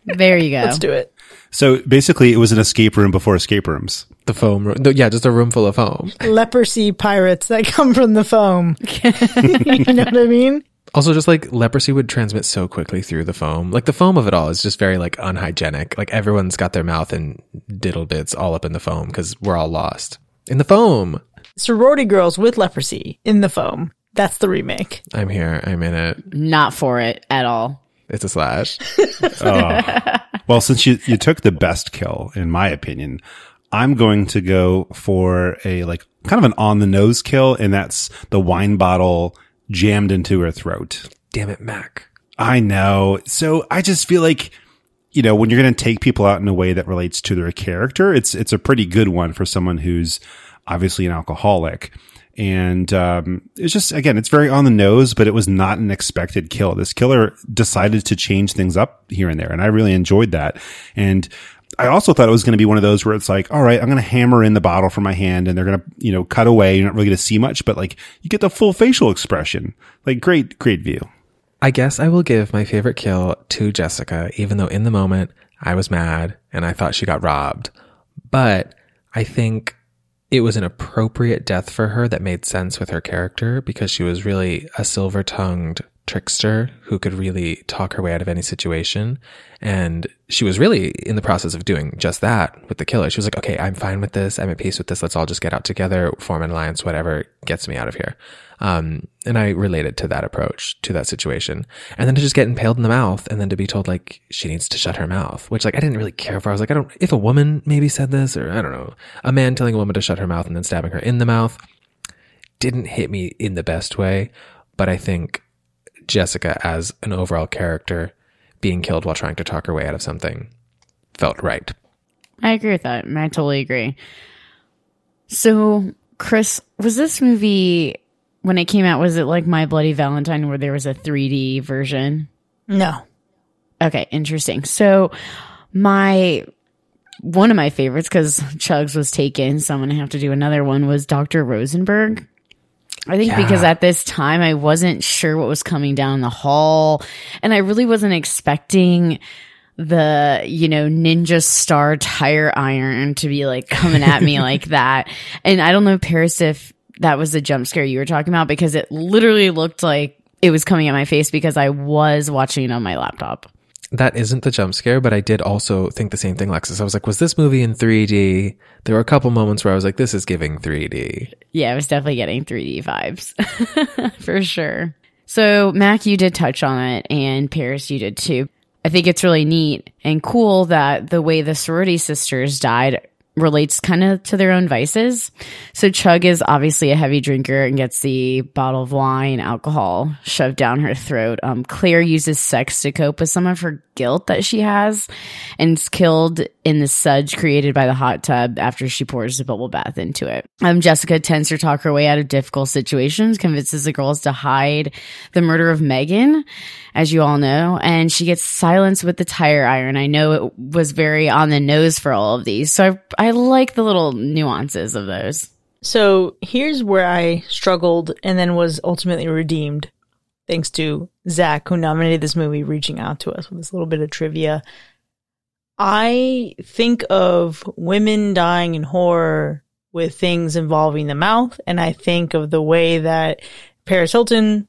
S3: There you go.
S2: Let's do it.
S4: So basically, it was an escape room before escape rooms.
S1: The foam room. Yeah, just a room full of foam.
S2: Leprosy pirates that come from the foam. you know what I mean?
S1: Also, just like leprosy would transmit so quickly through the foam. Like the foam of it all is just very like unhygienic. Like everyone's got their mouth and diddle bits all up in the foam because we're all lost in the foam.
S2: Sorority girls with leprosy in the foam. That's the remake.
S1: I'm here. I'm in it.
S3: Not for it at all.
S1: It's a slash. Oh.
S4: Well, since you, you took the best kill, in my opinion, I'm going to go for a like kind of an on the nose kill, and that's the wine bottle jammed into her throat.
S1: Damn it, Mac.
S4: I know. So I just feel like, you know, when you're going to take people out in a way that relates to their character, it's, it's a pretty good one for someone who's obviously an alcoholic. And, um, it's just, again, it's very on the nose, but it was not an expected kill. This killer decided to change things up here and there. And I really enjoyed that. And I also thought it was going to be one of those where it's like, all right, I'm going to hammer in the bottle from my hand and they're going to, you know, cut away. You're not really going to see much, but like you get the full facial expression. Like great, great view.
S1: I guess I will give my favorite kill to Jessica, even though in the moment I was mad and I thought she got robbed. But I think it was an appropriate death for her that made sense with her character because she was really a silver tongued trickster who could really talk her way out of any situation. And she was really in the process of doing just that with the killer. She was like, okay, I'm fine with this. I'm at peace with this. Let's all just get out together, form an alliance, whatever gets me out of here. Um, and I related to that approach, to that situation. And then to just get impaled in the mouth and then to be told like she needs to shut her mouth, which like I didn't really care for. I was like, I don't, if a woman maybe said this or I don't know, a man telling a woman to shut her mouth and then stabbing her in the mouth didn't hit me in the best way. But I think Jessica as an overall character being killed while trying to talk her way out of something felt right.
S3: I agree with that. I totally agree. So, Chris, was this movie when it came out? Was it like My Bloody Valentine, where there was a 3D version?
S2: No.
S3: Okay, interesting. So, my one of my favorites because Chugs was taken, so I'm gonna have to do another one. Was Doctor Rosenberg? I think
S1: Yeah.
S3: because at this time I wasn't sure what was coming down the hall and I really wasn't expecting the, you know, ninja star tire iron to be like coming at me like that. And I don't know, Paris, if that was the jump scare you were talking about because it literally looked like it was coming at my face because I was watching it on my laptop.
S1: That isn't the jump scare, but I did also think the same thing, Lexus. I was like, was this movie in 3D? There were a couple moments where I was like, this is giving 3D.
S3: Yeah, I was definitely getting 3D vibes for sure. So, Mac, you did touch on it, and Paris, you did too. I think it's really neat and cool that the way the sorority sisters died relates kind of to their own vices. So, Chug is obviously a heavy drinker and gets the bottle of wine, alcohol shoved down her throat. Um, Claire uses sex to cope with some of her guilt that she has and is killed in the sudge created by the hot tub after she pours the bubble bath into it. Um, Jessica tends to talk her way out of difficult situations, convinces the girls to hide the murder of Megan, as you all know, and she gets silenced with the tire iron. I know it was very on the nose for all of these, so I like the little nuances of those.
S2: So here's where I struggled and then was ultimately redeemed thanks to Zach, who nominated this movie, reaching out to us with this little bit of trivia. I think of women dying in horror with things involving the mouth, and I think of the way that Paris Hilton,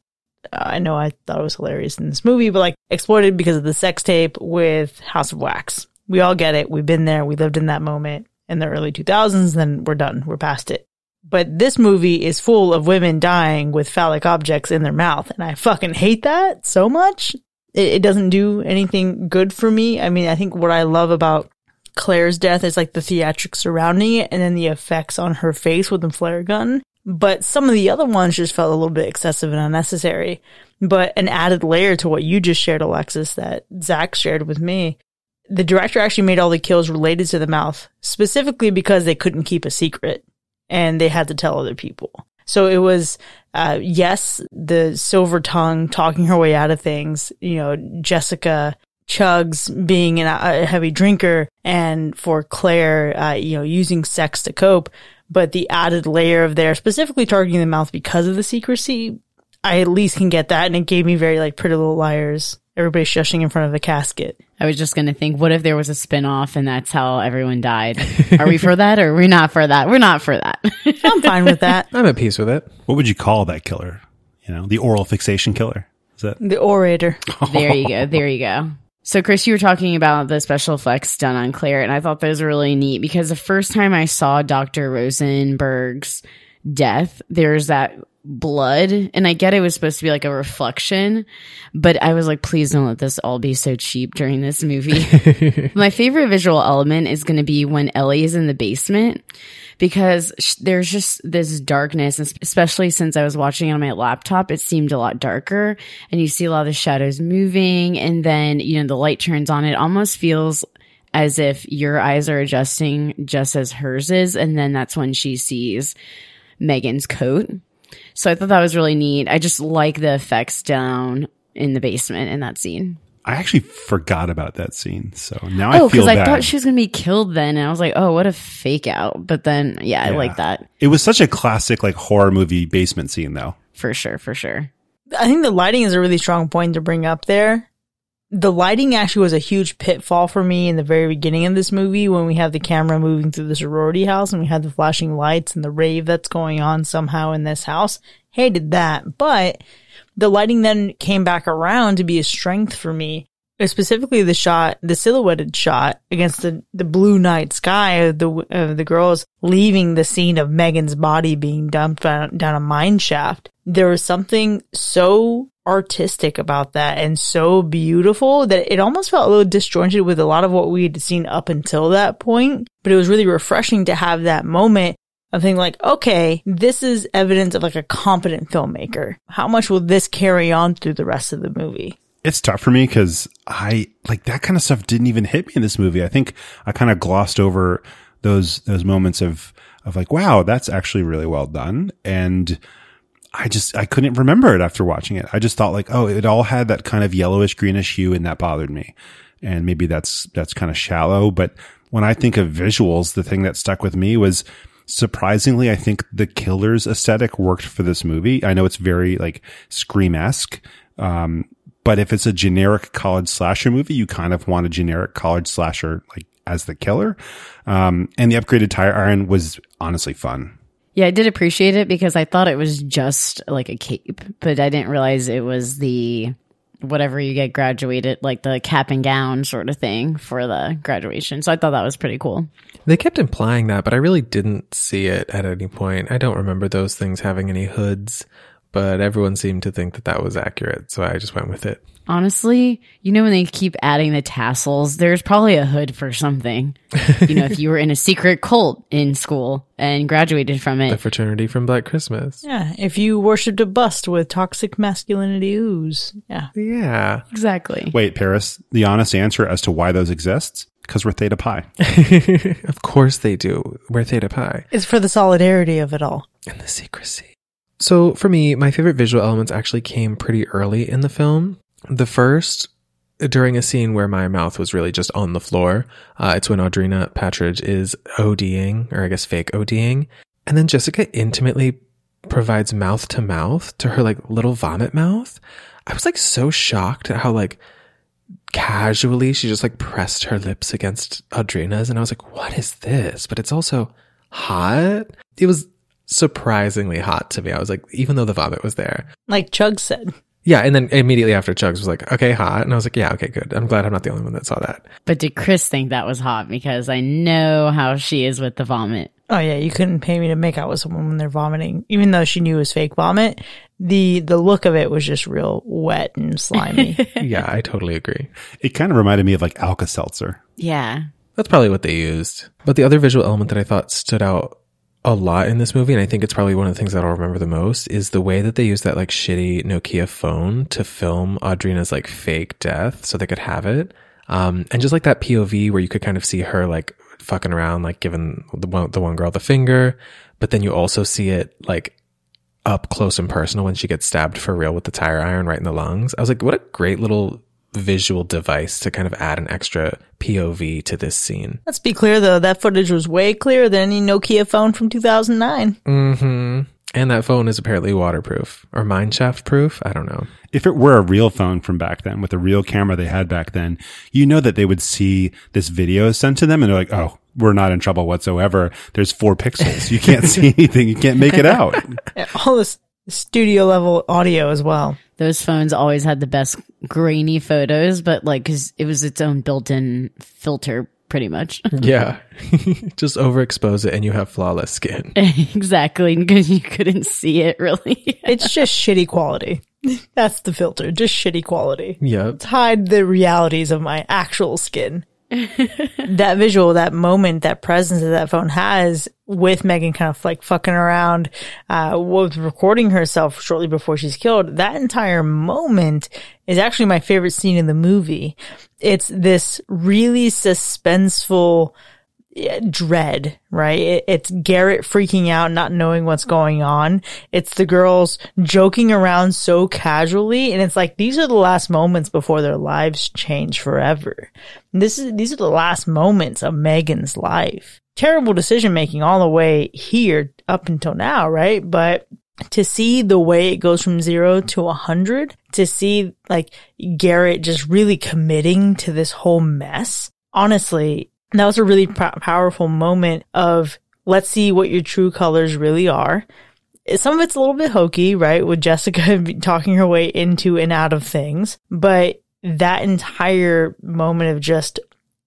S2: uh, I know I thought it was hilarious in this movie, but like exploited because of the sex tape with House of Wax. We all get it. We've been there. We lived in that moment in the early 2000s, then we're done. We're past it. But this movie is full of women dying with phallic objects in their mouth. And I fucking hate that so much. It, it doesn't do anything good for me. I mean, I think what I love about Claire's death is like the theatrics surrounding it and then the effects on her face with the flare gun. But some of the other ones just felt a little bit excessive and unnecessary. But an added layer to what you just shared, Alexis, that Zach shared with me. The director actually made all the kills related to the mouth, specifically because they couldn't keep a secret and they had to tell other people. So it was, uh, yes, the silver tongue talking her way out of things, you know, Jessica Chugs being an, a heavy drinker and for Claire, uh, you know, using sex to cope. But the added layer of there, specifically targeting the mouth because of the secrecy, I at least can get that. And it gave me very like Pretty Little Liars. Everybody shushing in front of the casket.
S3: I was just going to think, what if there was a spin-off and that's how everyone died? Are we for that or are we not for that? We're not for that.
S2: I'm fine with that.
S1: I'm at peace with it.
S4: What would you call that killer? You know, the oral fixation killer. Is that?
S2: The orator.
S3: there you go. There you go. So, Chris, you were talking about the special effects done on Claire, and I thought those were really neat because the first time I saw Dr. Rosenberg's death, there's that blood, and I get it was supposed to be like a reflection, but I was like, please don't let this all be so cheap during this movie. My favorite visual element is going to be when Ellie is in the basement because sh- there's just this darkness, and especially since I was watching it on my laptop, it seemed a lot darker and you see a lot of the shadows moving and then, you know, the light turns on. It almost feels as if your eyes are adjusting just as hers is. And then that's when she sees Megan's coat. So I thought that was really neat. I just like the effects down in the basement in that scene.
S4: I actually forgot about that scene, so now I
S3: Oh,
S4: feel
S3: because I thought she was gonna be killed then, and I was like, "Oh, what a fake out!" But then, yeah, I
S4: Yeah.
S3: like that
S4: it was such a classic like horror movie basement scene, though.
S3: for sure, for sure.
S2: I think the lighting is a really strong point to bring up there. The lighting actually was a huge pitfall for me in the very beginning of this movie when we have the camera moving through the sorority house and we have the flashing lights and the rave that's going on somehow in this house. Hated that. But the lighting then came back around to be a strength for me. Specifically the shot, the silhouetted shot against the, the blue night sky of the, of the girls leaving the scene of Megan's body being dumped down, a mine shaft. There was something so artistic about that and so beautiful that it almost felt a little disjointed with a lot of what we had seen up until that point. But it was really refreshing to have that moment of thinking like, okay, this is evidence of like a competent filmmaker. How much will this carry on through the rest of the movie?
S4: It's tough for me because I like that kind of stuff didn't even hit me in this movie. I think I kind of glossed over those those moments of of like, wow, that's actually really well done. And I just I couldn't remember it after watching it. I just thought like, oh, it all had that kind of yellowish greenish hue, and that bothered me. And maybe that's that's kind of shallow. But when I think of visuals, the thing that stuck with me was surprisingly, I think the killer's aesthetic worked for this movie. I know it's very like scream esque. Um, but if it's a generic college slasher movie, you kind of want a generic college slasher like as the killer. Um, and the upgraded tire iron was honestly fun.
S3: Yeah, I did appreciate it because I thought it was just like a cape, but I didn't realize it was the whatever you get graduated, like the cap and gown sort of thing for the graduation. So I thought that was pretty cool.
S1: They kept implying that, but I really didn't see it at any point. I don't remember those things having any hoods, but everyone seemed to think that that was accurate. So I just went with it.
S3: Honestly, you know, when they keep adding the tassels, there's probably a hood for something. you know, if you were in a secret cult in school and graduated from it.
S1: The fraternity from Black Christmas.
S2: Yeah. If you worshipped a bust with toxic masculinity ooze. Yeah.
S1: Yeah.
S3: Exactly.
S4: Wait, Paris, the honest answer as to why those exist? Because we're Theta Pi.
S1: of course they do. We're Theta Pi.
S2: It's for the solidarity of it all.
S1: And the secrecy. So for me, my favorite visual elements actually came pretty early in the film. The first, during a scene where my mouth was really just on the floor, uh, it's when Audrina Patridge is ODing, or I guess fake ODing. And then Jessica intimately provides mouth to mouth to her like little vomit mouth. I was like so shocked at how like casually she just like pressed her lips against Audrina's and I was like, what is this? But it's also hot. It was surprisingly hot to me. I was like, even though the vomit was there.
S2: Like Chug said.
S1: Yeah. And then immediately after Chugs was like, okay, hot. And I was like, yeah, okay, good. I'm glad I'm not the only one that saw that.
S3: But did Chris think that was hot? Because I know how she is with the vomit.
S2: Oh yeah, you couldn't pay me to make out with someone when they're vomiting, even though she knew it was fake vomit. The the look of it was just real wet and slimy.
S1: yeah, I totally agree.
S4: It kind of reminded me of like Alka Seltzer.
S3: Yeah.
S1: That's probably what they used. But the other visual element that I thought stood out a lot in this movie, and I think it's probably one of the things that I'll remember the most, is the way that they use that like shitty Nokia phone to film Audrina's like fake death so they could have it. Um, and just like that POV where you could kind of see her like fucking around, like giving the one, the one girl the finger, but then you also see it like up close and personal when she gets stabbed for real with the tire iron right in the lungs. I was like, what a great little visual device to kind of add an extra POV to this scene.
S2: Let's be clear though, that footage was way clearer than any Nokia phone from 2009.
S1: hmm And that phone is apparently waterproof or mineshaft proof. I don't know.
S4: If it were a real phone from back then with a real camera they had back then, you know that they would see this video sent to them and they're like, oh, we're not in trouble whatsoever. There's four pixels. You can't see anything. You can't make it out.
S2: Yeah, All this studio level audio as well.
S3: Those phones always had the best grainy photos, but like, cause it was its own built in filter pretty much.
S1: Yeah. Just overexpose it and you have flawless skin.
S3: exactly. Because you couldn't see it really.
S2: It's just shitty quality. That's the filter, just shitty quality.
S1: Yep.
S2: To hide the realities of my actual skin. that visual, that moment, that presence that that phone has with Megan kind of like fucking around, uh, with recording herself shortly before she's killed. That entire moment is actually my favorite scene in the movie. It's this really suspenseful, dread, right? It's Garrett freaking out, not knowing what's going on. It's the girls joking around so casually. And it's like, these are the last moments before their lives change forever. This is, these are the last moments of Megan's life. Terrible decision making all the way here up until now, right? But to see the way it goes from zero to a hundred, to see like Garrett just really committing to this whole mess. Honestly, that was a really p- powerful moment of let's see what your true colors really are. Some of it's a little bit hokey, right? With Jessica talking her way into and out of things, but that entire moment of just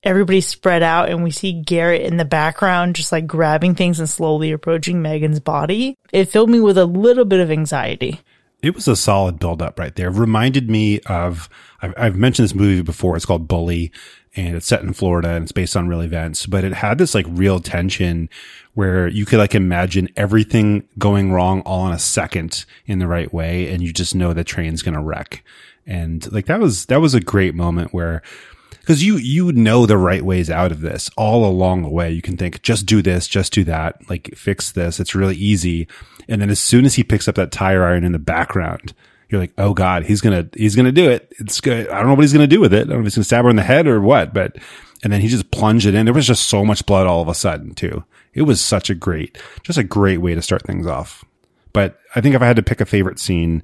S2: everybody spread out and we see Garrett in the background just like grabbing things and slowly approaching Megan's body. It filled me with a little bit of anxiety.
S4: It was a solid build up right there. Reminded me of, I've, I've mentioned this movie before. It's called Bully and it's set in Florida and it's based on real events, but it had this like real tension where you could like imagine everything going wrong all in a second in the right way. And you just know the train's going to wreck. And like that was, that was a great moment where because you you know the right ways out of this all along the way. You can think, just do this, just do that, like fix this. It's really easy. And then as soon as he picks up that tire iron in the background, you're like, oh god, he's gonna he's gonna do it. It's good. I don't know what he's gonna do with it. I don't know if he's gonna stab her in the head or what, but and then he just plunged it in. There was just so much blood all of a sudden too. It was such a great, just a great way to start things off. But I think if I had to pick a favorite scene,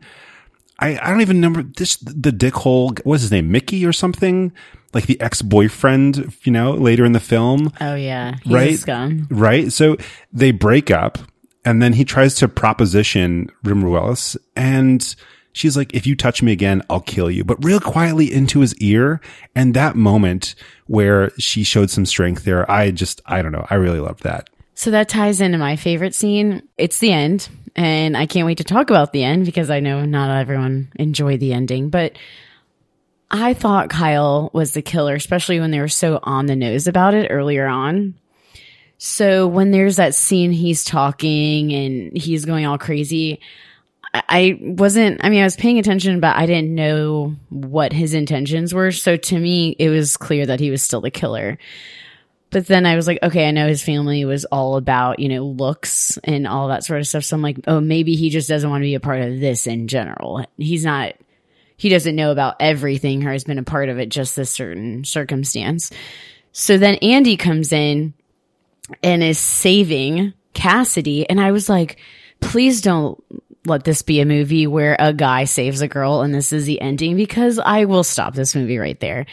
S4: I, I don't even remember this, the dickhole, what's his name? Mickey or something? Like the ex-boyfriend, you know, later in the film.
S3: Oh yeah, He's
S4: right?
S3: Scum.
S4: Right. So they break up and then he tries to proposition Rumer Willis and she's like, if you touch me again, I'll kill you, but real quietly into his ear. And that moment where she showed some strength there, I just, I don't know. I really loved that.
S3: So that ties into my favorite scene. It's the end, and I can't wait to talk about the end because I know not everyone enjoyed the ending, but I thought Kyle was the killer, especially when they were so on the nose about it earlier on. So when there's that scene, he's talking and he's going all crazy. I- wasn't, I mean, I was paying attention, but I didn't know what his intentions were. So to me, it was clear that he was still the killer. But then I was like, okay, I know his family was all about, you know, looks and all that sort of stuff. So I'm like, oh, maybe he just doesn't want to be a part of this in general. He's not, he doesn't know about everything or has been a part of it, just this certain circumstance. So then Andy comes in and is saving Cassidy. And I was like, please don't let this be a movie where a guy saves a girl and this is the ending because I will stop this movie right there.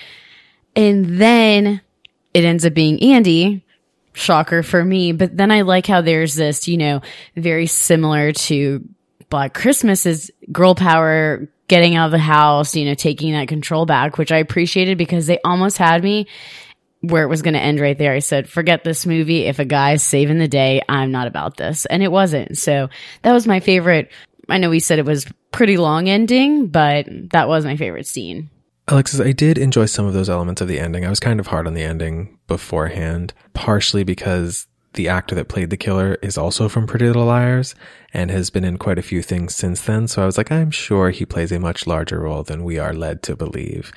S3: And then it ends up being Andy. Shocker for me. But then I like how there's this, you know, very similar to Black Christmas is girl power getting out of the house, you know, taking that control back, which I appreciated because they almost had me where it was going to end right there. I said, forget this movie. If a guy's saving the day, I'm not about this. And it wasn't. So that was my favorite. I know we said it was pretty long ending, but that was my favorite scene.
S1: Alexis, I did enjoy some of those elements of the ending. I was kind of hard on the ending beforehand, partially because the actor that played the killer is also from Pretty Little Liars and has been in quite a few things since then. So I was like, I'm sure he plays a much larger role than we are led to believe.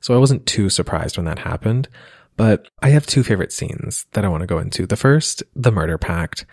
S1: So I wasn't too surprised when that happened. But I have two favorite scenes that I want to go into. The first, the murder pact.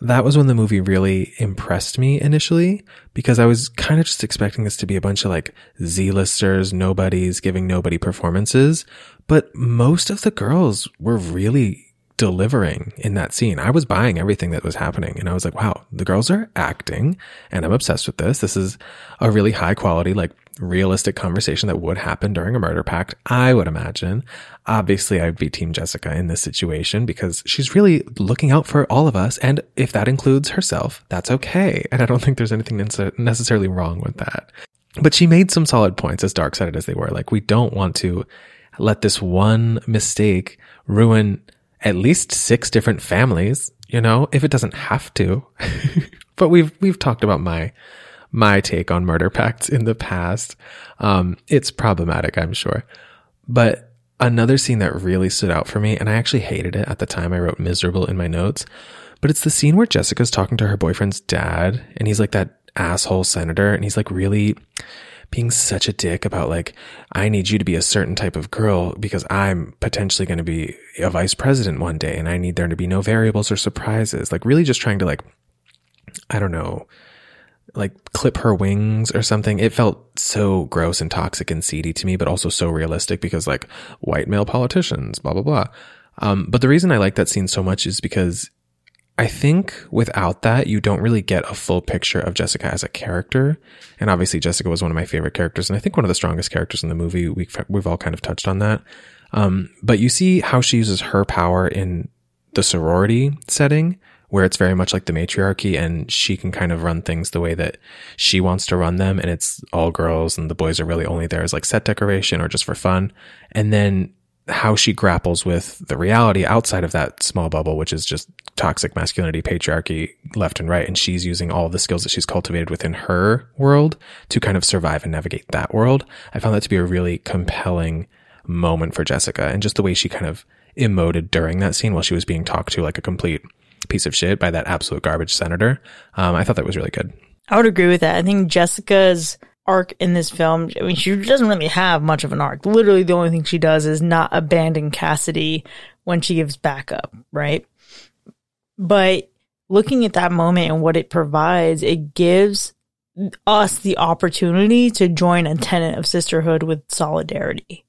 S1: That was when the movie really impressed me initially because I was kind of just expecting this to be a bunch of like Z-listers, nobodies giving nobody performances. But most of the girls were really delivering in that scene. I was buying everything that was happening and I was like, wow, the girls are acting and I'm obsessed with this. This is a really high quality, like realistic conversation that would happen during a murder pact. I would imagine. Obviously, I'd be team Jessica in this situation because she's really looking out for all of us. And if that includes herself, that's okay. And I don't think there's anything necessarily wrong with that. But she made some solid points as dark sided as they were. Like, we don't want to let this one mistake ruin at least six different families, you know, if it doesn't have to. but we've, we've talked about my, my take on murder pacts in the past. Um, it's problematic, I'm sure. But another scene that really stood out for me, and I actually hated it at the time, I wrote miserable in my notes, but it's the scene where Jessica's talking to her boyfriend's dad, and he's like that asshole senator, and he's like really being such a dick about like, I need you to be a certain type of girl because I'm potentially going to be a vice president one day and I need there to be no variables or surprises. Like really just trying to like, I don't know, like clip her wings or something. It felt so gross and toxic and seedy to me, but also so realistic because like white male politicians, blah, blah, blah. Um, but the reason I like that scene so much is because I think without that, you don't really get a full picture of Jessica as a character. And obviously, Jessica was one of my favorite characters, and I think one of the strongest characters in the movie. We've we've all kind of touched on that. Um, but you see how she uses her power in the sorority setting, where it's very much like the matriarchy, and she can kind of run things the way that she wants to run them, and it's all girls, and the boys are really only there as like set decoration or just for fun. And then how she grapples with the reality outside of that small bubble, which is just toxic masculinity, patriarchy, left and right. And she's using all the skills that she's cultivated within her world to kind of survive and navigate that world. I found that to be a really compelling moment for Jessica and just the way she kind of emoted during that scene while she was being talked to like a complete piece of shit by that absolute garbage senator. Um, I thought that was really good.
S2: I would agree with that. I think Jessica's arc in this film, I mean, she doesn't really have much of an arc. Literally, the only thing she does is not abandon Cassidy when she gives backup, right? But looking at that moment and what it provides, it gives us the opportunity to join a tenet of sisterhood with solidarity.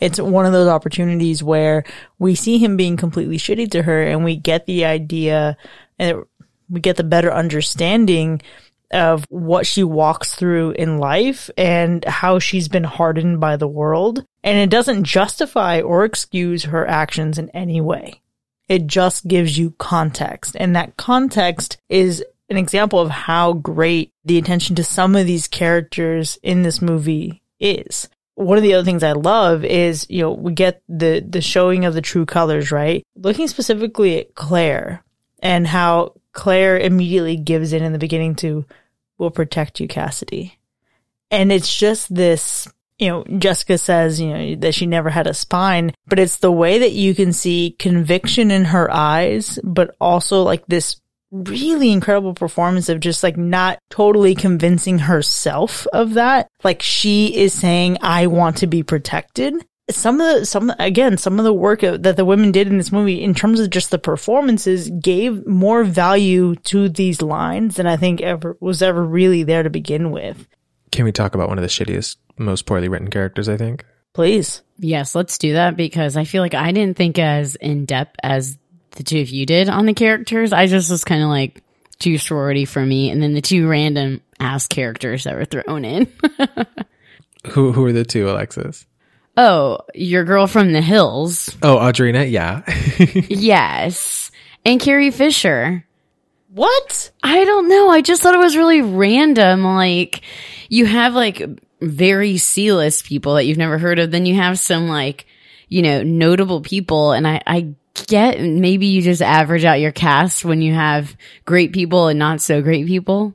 S2: It's one of those opportunities where we see him being completely shitty to her and we get the idea and we get the better understanding of what she walks through in life and how she's been hardened by the world. And it doesn't justify or excuse her actions in any way. It just gives you context. And that context is an example of how great the attention to some of these characters in this movie is. One of the other things I love is, you know, we get the, the showing of the true colors, right? Looking specifically at Claire and how Claire immediately gives in in the beginning to, we'll protect you, Cassidy. And it's just this, you know, Jessica says, you know, that she never had a spine, but it's the way that you can see conviction in her eyes, but also like this really incredible performance of just like not totally convincing herself of that. Like she is saying, I want to be protected. Some of the, some, again, some of the work that the women did in this movie in terms of just the performances gave more value to these lines than I think ever was ever really there to begin with.
S1: Can we talk about one of the shittiest, most poorly written characters, I think?
S2: Please.
S3: Yes, let's do that because I feel like I didn't think as in depth as the two of you did on the characters. I just was kind of like two sorority for me, and then the two random ass characters that were thrown in.
S1: Who who are the two, Alexis?
S3: oh, your girl from the hills.
S1: Oh, Audrina, yeah.
S3: Yes. And Carrie Fisher.
S2: What?
S3: I don't know. I just thought it was really random. Like, you have like very C-list people that you've never heard of. Then you have some like, you know, notable people. And I, I get maybe you just average out your cast when you have great people and not so great people.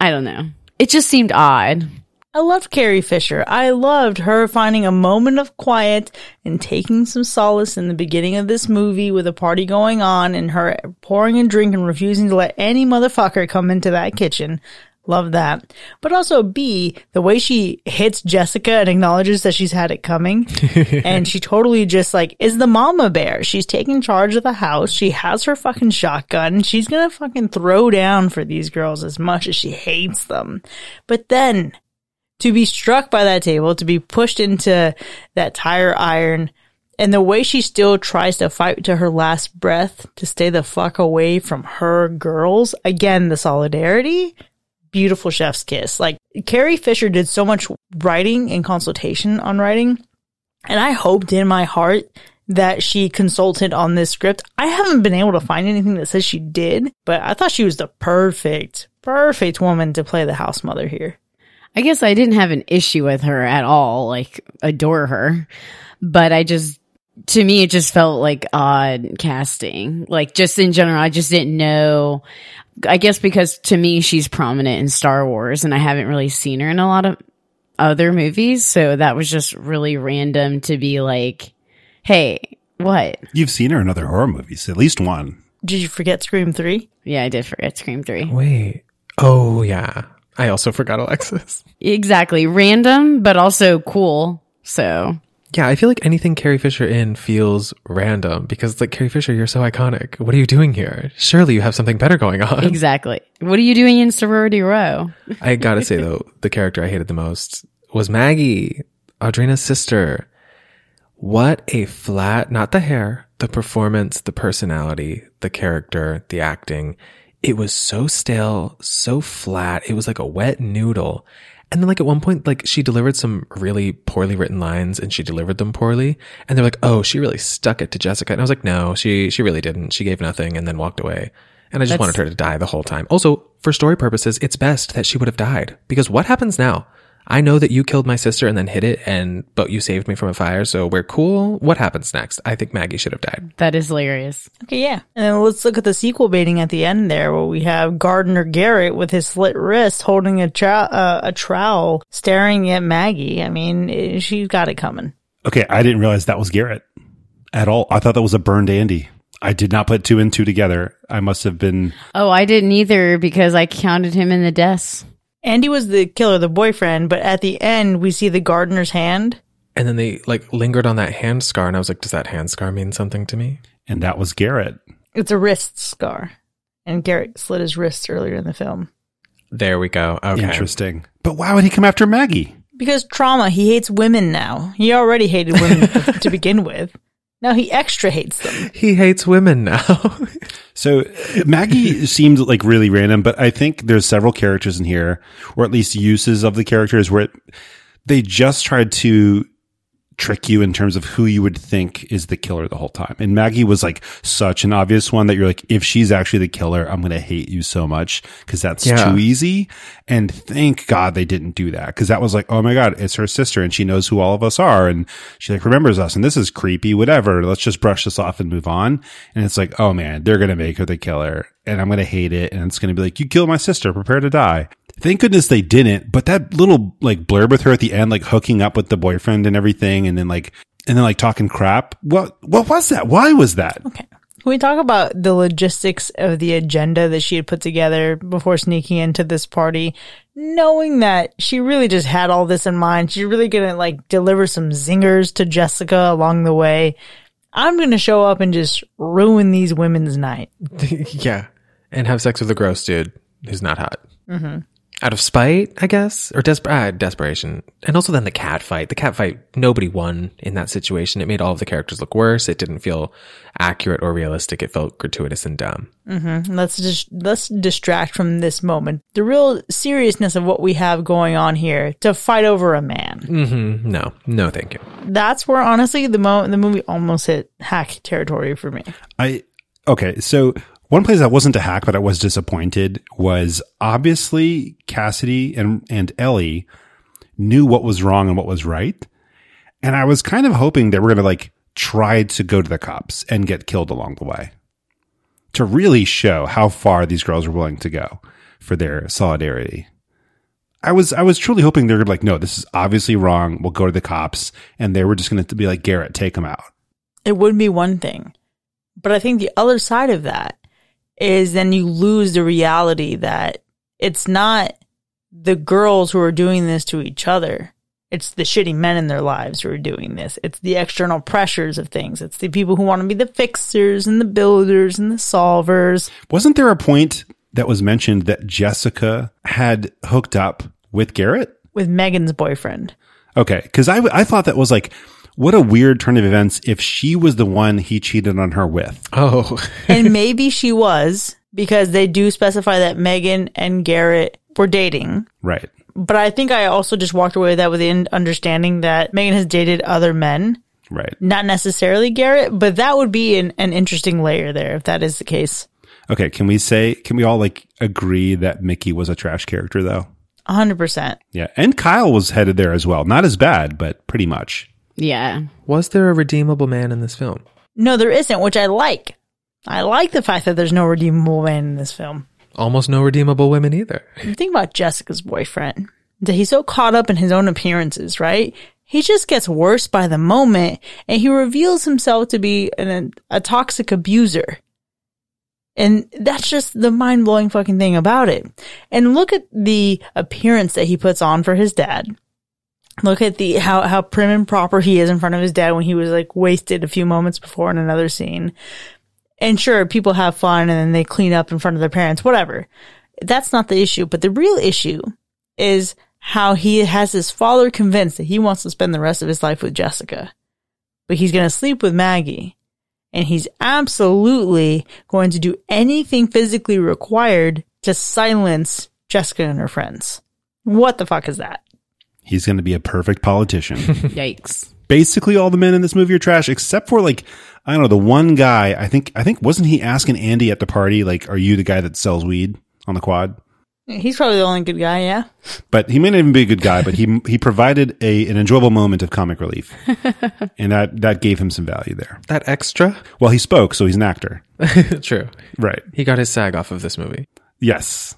S3: I don't know. It just seemed odd.
S2: I loved Carrie Fisher. I loved her finding a moment of quiet and taking some solace in the beginning of this movie with a party going on and her pouring a drink and refusing to let any motherfucker come into that kitchen. Love that. But also B, the way she hits Jessica and acknowledges that she's had it coming. and she totally just like is the mama bear. She's taking charge of the house. She has her fucking shotgun. She's gonna fucking throw down for these girls as much as she hates them. But then to be struck by that table, to be pushed into that tire iron, and the way she still tries to fight to her last breath to stay the fuck away from her girls. Again, the solidarity. Beautiful chef's kiss. Like Carrie Fisher did so much writing and consultation on writing. And I hoped in my heart that she consulted on this script. I haven't been able to find anything that says she did, but I thought she was the perfect, perfect woman to play the house mother here.
S3: I guess I didn't have an issue with her at all, like adore her, but I just, to me, it just felt like odd casting. Like just in general, I just didn't know. I guess because to me, she's prominent in Star Wars and I haven't really seen her in a lot of other movies. So that was just really random to be like, Hey, what?
S4: You've seen her in other horror movies, at least one.
S2: Did you forget Scream 3?
S3: Yeah, I did forget Scream 3.
S1: Wait. Oh, yeah. I also forgot Alexis.
S3: Exactly. Random, but also cool. So
S1: Yeah, I feel like anything Carrie Fisher in feels random because, it's like, Carrie Fisher, you're so iconic. What are you doing here? Surely you have something better going on.
S3: exactly. What are you doing in sorority row?
S1: I gotta say, though, the character I hated the most was Maggie, Audrina's sister. What a flat, not the hair, the performance, the personality, the character, the acting, it was so stale, so flat. It was like a wet noodle. And then like at one point, like she delivered some really poorly written lines and she delivered them poorly. And they're like, oh, she really stuck it to Jessica. And I was like, no, she, she really didn't. She gave nothing and then walked away. And I just
S3: That's-
S1: wanted her to die the whole time. Also, for story purposes, it's best that she would have died because what happens now? I know that you killed my sister and then hid it and, but you saved me from a fire. So we're cool. What happens next? I think Maggie should have died.
S3: That is hilarious.
S2: Okay, yeah. And then let's look at the sequel baiting at the end there, where we have Gardner Garrett with his slit wrist holding a, trow- uh, a trowel, staring at Maggie. I mean, she's got it coming.
S4: Okay, I didn't realize that was Garrett at all. I thought that was a burned Andy. I did not put two and two together. I must have been.
S3: Oh, I didn't either because I counted him in the deaths.
S2: Andy was the killer, the boyfriend, but at the end, we see the gardener's hand.
S1: And then they like lingered on that hand scar. And I was like, does that hand scar mean something to me?
S4: And that was Garrett.
S2: It's a wrist scar. And Garrett slit his wrists earlier in the film.
S1: There we go. Okay.
S4: Interesting. But why would he come after Maggie?
S2: Because trauma, he hates women now. He already hated women to begin with. Now he extra hates them.
S1: He hates women now.
S4: So Maggie seemed like really random, but I think there's several characters in here, or at least uses of the characters where it, they just tried to trick you in terms of who you would think is the killer the whole time. And Maggie was like such an obvious one that you're like, if she's actually the killer, I'm going to hate you so much because that's
S1: Yeah.
S4: too easy. And thank God they didn't do that because that was like, oh my God, it's her sister and she knows who all of us are. And she like remembers us and this is creepy, whatever. Let's just brush this off and move on. And it's like, oh man, they're going to make her the killer and I'm going to hate it. And it's going to be like, you killed my sister, prepare to die. Thank goodness they didn't. But that little like blurb with her at the end, like hooking up with the boyfriend and everything, and then like and then like talking crap. What what was that? Why was that?
S2: Okay. Can we talk about the logistics of the agenda that she had put together before sneaking into this party, knowing that she really just had all this in mind? She's really gonna like deliver some zingers to Jessica along the way. I'm gonna show up and just ruin these women's night.
S1: yeah. And have sex with a gross dude who's not hot. Mm-hmm. Out of spite, I guess, or desper- ah, desperation. And also then the cat fight. The cat fight, nobody won in that situation. It made all of the characters look worse. It didn't feel accurate or realistic. It felt gratuitous and dumb.
S2: Let's just let's distract from this moment. The real seriousness of what we have going on here to fight over a man.
S1: hmm No, no, thank you.
S2: That's where honestly the mo- the movie almost hit hack territory for me.
S4: I okay, so one place I wasn't a hack, but I was disappointed was obviously Cassidy and and Ellie knew what was wrong and what was right, and I was kind of hoping they were going to like try to go to the cops and get killed along the way to really show how far these girls were willing to go for their solidarity. I was I was truly hoping they were like, no, this is obviously wrong. We'll go to the cops, and they were just going to be like, Garrett, take them out.
S2: It would be one thing. But I think the other side of that is then you lose the reality that it's not the girls who are doing this to each other. It's the shitty men in their lives who are doing this. It's the external pressures of things. It's the people who want to be the fixers and the builders and the solvers.
S4: Wasn't there a point that was mentioned that Jessica had hooked up with Garrett?
S2: with Megan's boyfriend.
S4: Okay, because I, I thought that was like, what a weird turn of events if she was the one he cheated on her with.
S1: Oh,
S2: and maybe she was because they do specify that Megan and Garrett were dating.
S4: Right.
S2: But I think I also just walked away with that with the understanding that Megan has dated other men,
S4: Right.
S2: not necessarily Garrett, but that would be an, an interesting layer there if that is the case.
S4: Okay. Can we say, can we all like agree that Mickey was a trash character though?
S2: 100%.
S4: Yeah. And Kyle was headed there as well. Not as bad, but pretty much.
S3: Yeah.
S1: was there a redeemable man in this film?
S2: No, there isn't, which I like. I like the fact that there's no redeemable man in this film.
S1: Almost no redeemable women either.
S2: Think about Jessica's boyfriend. That he's so caught up in his own appearances, right? He just gets worse by the moment and he reveals himself to be an, a toxic abuser. And that's just the mind blowing fucking thing about it. And look at the appearance that he puts on for his dad. Look at the, how, how prim and proper he is in front of his dad when he was like wasted a few moments before in another scene. And sure, people have fun and then they clean up in front of their parents, whatever. That's not the issue. But the real issue is how he has his father convinced that he wants to spend the rest of his life with Jessica, but he's going to sleep with Maggie. And he's absolutely going to do anything physically required to silence Jessica and her friends. What the fuck is that?
S4: He's going to be a perfect politician.
S3: Yikes.
S4: Basically, all the men in this movie are trash, except for like I don't know the one guy. I think I think wasn't he asking Andy at the party like, "Are you the guy that sells weed on the quad?"
S2: He's probably the only good guy, yeah.
S4: But he may not even be a good guy, but he he provided a an enjoyable moment of comic relief, and that that gave him some value there.
S1: That extra?
S4: Well, he spoke, so he's an actor,
S1: True.
S4: right?
S1: He got his SAG off of this movie.
S4: Yes,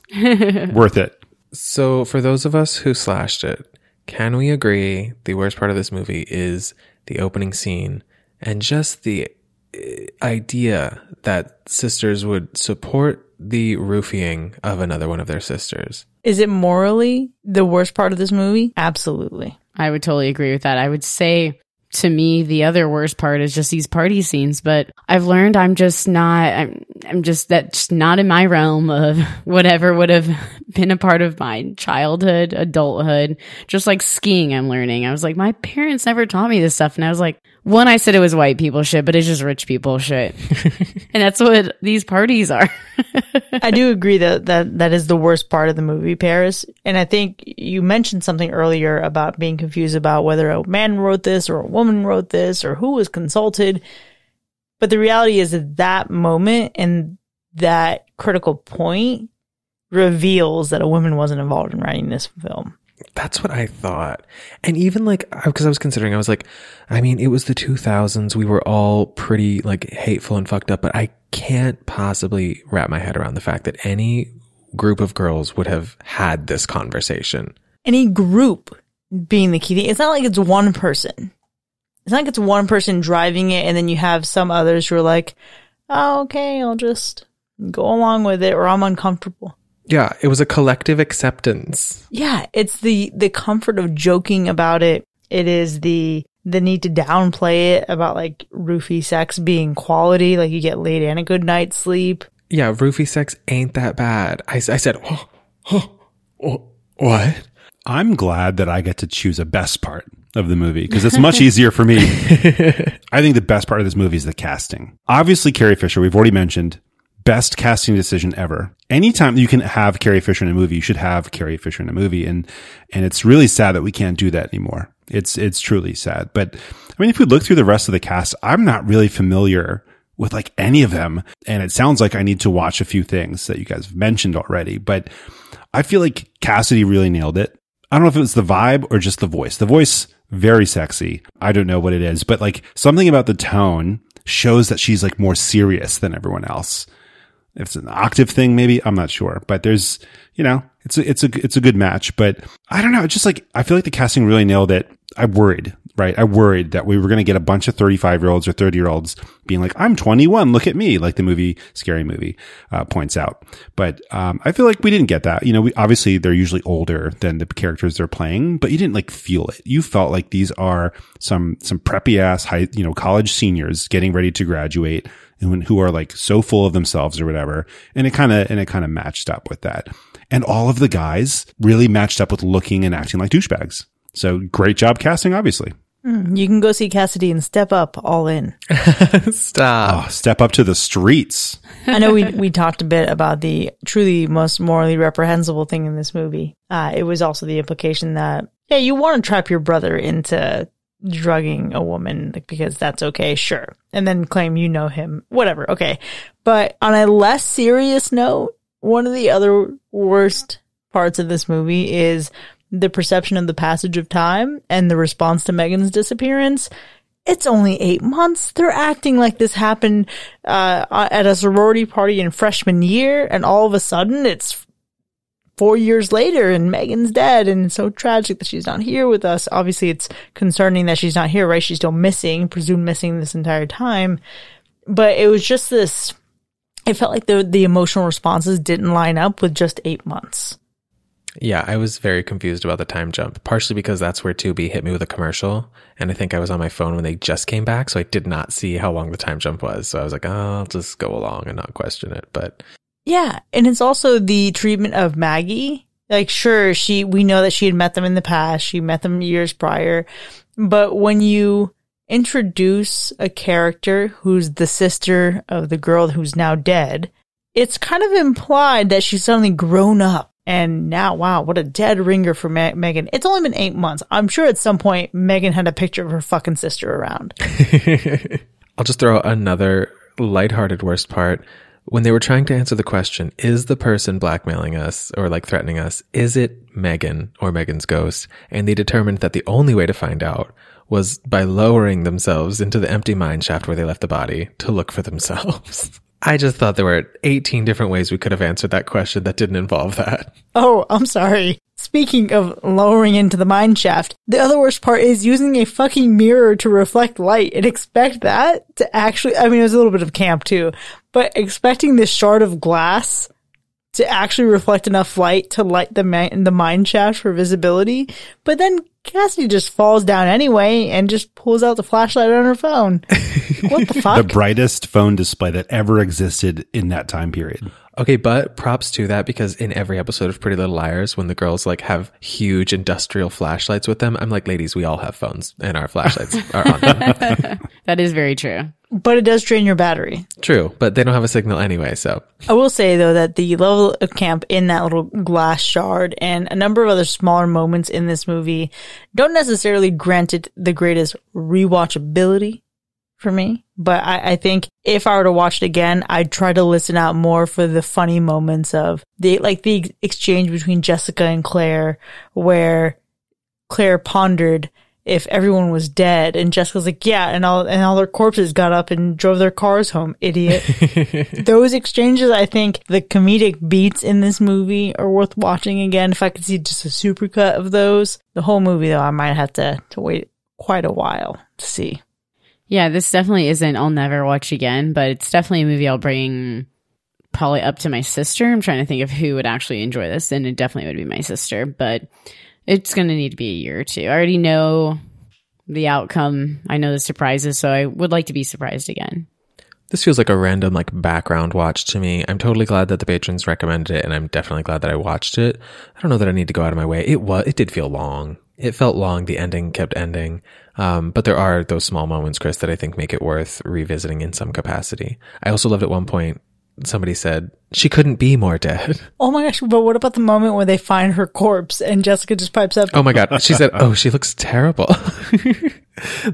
S4: worth it.
S1: So, for those of us who slashed it, can we agree the worst part of this movie is the opening scene and just the uh, idea that sisters would support the roofing of another one of their sisters?
S2: Is it morally the worst part of this movie? Absolutely.
S3: I would totally agree with that. I would say to me, the other worst part is just these party scenes, but I've learned I'm just not, I'm, I'm just, that's not in my realm of whatever would have been a part of my childhood, adulthood. Just like skiing, I'm learning. I was like, my parents never taught me this stuff. And I was like, one, I said it was white people shit, but it's just rich people shit. and that's what these parties are.
S2: I do agree that, that that is the worst part of the movie, Paris. And I think you mentioned something earlier about being confused about whether a man wrote this or a woman wrote this or who was consulted. But the reality is that that moment and that critical point reveals that a woman wasn't involved in writing this film.
S1: That's what I thought. And even like, because I was considering, I was like, I mean, it was the 2000s. We were all pretty like hateful and fucked up, but I can't possibly wrap my head around the fact that any group of girls would have had this conversation.
S2: Any group being the key thing. It's not like it's one person. It's not like it's one person driving it and then you have some others who are like, oh, okay, I'll just go along with it or I'm uncomfortable.
S1: Yeah, it was a collective acceptance.
S2: Yeah, it's the the comfort of joking about it. It is the the need to downplay it about like roofie sex being quality, like you get laid and a good night's sleep.
S1: Yeah, roofie sex ain't that bad. I, I said, oh, oh, oh, what?
S4: I'm glad that I get to choose a best part of the movie because it's much easier for me. I think the best part of this movie is the casting. Obviously, Carrie Fisher, we've already mentioned, best casting decision ever. Anytime you can have Carrie Fisher in a movie, you should have Carrie Fisher in a movie. And, and it's really sad that we can't do that anymore. It's, it's truly sad. But I mean, if we look through the rest of the cast, I'm not really familiar with like any of them. And it sounds like I need to watch a few things that you guys have mentioned already, but I feel like Cassidy really nailed it. I don't know if it was the vibe or just the voice. The voice, very sexy. I don't know what it is, but like something about the tone shows that she's like more serious than everyone else. If it's an octave thing, maybe I'm not sure, but there's, you know, it's a, it's a, it's a good match, but I don't know. It's just like, I feel like the casting really nailed it. I worried, right? I worried that we were going to get a bunch of 35 year olds or 30 year olds being like, I'm 21. Look at me. Like the movie, scary movie, uh, points out. But, um, I feel like we didn't get that. You know, we obviously they're usually older than the characters they're playing, but you didn't like feel it. You felt like these are some, some preppy ass high, you know, college seniors getting ready to graduate and who are like so full of themselves or whatever. And it kind of, and it kind of matched up with that. And all of the guys really matched up with looking and acting like douchebags. So great job casting, obviously.
S2: You can go see Cassidy and step up all in.
S1: Stop.
S4: Oh, step up to the streets.
S2: I know we we talked a bit about the truly most morally reprehensible thing in this movie. Uh, it was also the implication that yeah, you want to trap your brother into drugging a woman because that's okay, sure, and then claim you know him, whatever, okay. But on a less serious note, one of the other worst parts of this movie is the perception of the passage of time and the response to Megan's disappearance it's only eight months. They're acting like this happened uh, at a sorority party in freshman year, and all of a sudden it's four years later, and Megan's dead, and so tragic that she's not here with us. Obviously, it's concerning that she's not here, right? She's still missing, presumed missing this entire time. But it was just this. It felt like the the emotional responses didn't line up with just eight months.
S1: Yeah, I was very confused about the time jump, partially because that's where Tubi hit me with a commercial. And I think I was on my phone when they just came back, so I did not see how long the time jump was. So I was like, oh, I'll just go along and not question it. But
S2: Yeah, and it's also the treatment of Maggie. Like, sure, she we know that she had met them in the past. She met them years prior, but when you introduce a character who's the sister of the girl who's now dead, it's kind of implied that she's suddenly grown up. And now, wow, what a dead ringer for Me- Megan. It's only been eight months. I'm sure at some point Megan had a picture of her fucking sister around.
S1: I'll just throw another lighthearted worst part. When they were trying to answer the question, is the person blackmailing us or like threatening us, is it Megan or Megan's ghost? And they determined that the only way to find out was by lowering themselves into the empty mine shaft where they left the body to look for themselves. I just thought there were 18 different ways we could have answered that question that didn't involve that.
S2: Oh, I'm sorry. Speaking of lowering into the mine shaft, the other worst part is using a fucking mirror to reflect light and expect that to actually, I mean, it was a little bit of camp too, but expecting this shard of glass to actually reflect enough light to light the the mine shaft for visibility. But then Cassidy just falls down anyway and just pulls out the flashlight on her phone. what the fuck?
S4: The brightest phone display that ever existed in that time period.
S1: Okay, but props to that because in every episode of Pretty Little Liars, when the girls like have huge industrial flashlights with them, I'm like, ladies, we all have phones and our flashlights are on them.
S3: That is very true.
S2: but it does drain your battery.
S1: True, but they don't have a signal anyway, so
S2: I will say though that the level of camp in that little glass shard and a number of other smaller moments in this movie don't necessarily grant it the greatest rewatchability for me. But I, I think if I were to watch it again, I'd try to listen out more for the funny moments of the, like the exchange between Jessica and Claire where Claire pondered if everyone was dead and Jessica's like, yeah, and all, and all their corpses got up and drove their cars home, idiot. Those exchanges, I think the comedic beats in this movie are worth watching again. If I could see just a supercut of those, the whole movie though, I might have to, to wait quite a while to see.
S3: Yeah, this definitely isn't I'll never watch again, but it's definitely a movie I'll bring probably up to my sister. I'm trying to think of who would actually enjoy this, and it definitely would be my sister, but it's going to need to be a year or two. I already know the outcome. I know the surprises, so I would like to be surprised again.
S1: this feels like a random like background watch to me. I'm totally glad that the patrons recommended it and I'm definitely glad that I watched it. I don't know that I need to go out of my way. It was it did feel long. It felt long. The ending kept ending. Um, but there are those small moments, Chris, that I think make it worth revisiting in some capacity. I also loved at one point somebody said she couldn't be more dead.
S2: Oh my gosh, but what about the moment where they find her corpse and Jessica just pipes up?
S1: Oh my god. She said, "Oh, she looks terrible."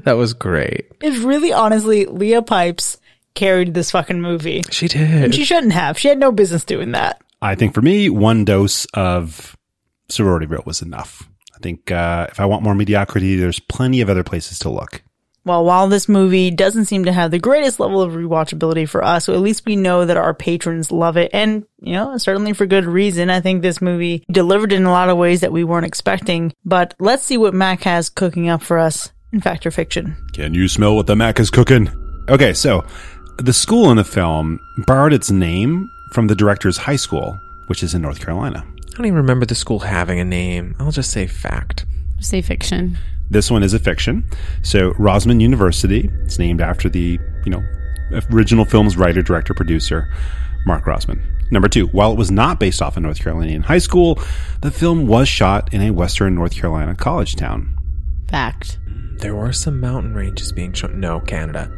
S1: that was great.
S2: It's really honestly, Leah Pipes carried this fucking movie.
S1: She did.
S2: And she shouldn't have. She had no business doing that.
S4: I think for me, one dose of sorority row was enough. I think uh, if I want more mediocrity, there's plenty of other places to look.
S2: Well, while this movie doesn't seem to have the greatest level of rewatchability for us, so at least we know that our patrons love it. And, you know, certainly for good reason. I think this movie delivered in a lot of ways that we weren't expecting. But let's see what Mac has cooking up for us in Fact or Fiction.
S4: Can you smell what the Mac is cooking? Okay, so the school in the film borrowed its name from the director's high school, which is in North Carolina.
S1: I don't even remember the school having a name. I'll just say fact.
S3: Say fiction.
S4: This one is a fiction. So Rosman University, it's named after the, you know, original film's writer, director, producer, Mark Rosman. Number two, while it was not based off a North Carolinian high school, the film was shot in a Western North Carolina college town.
S3: Fact.
S1: There were some mountain ranges being shown. No, Canada.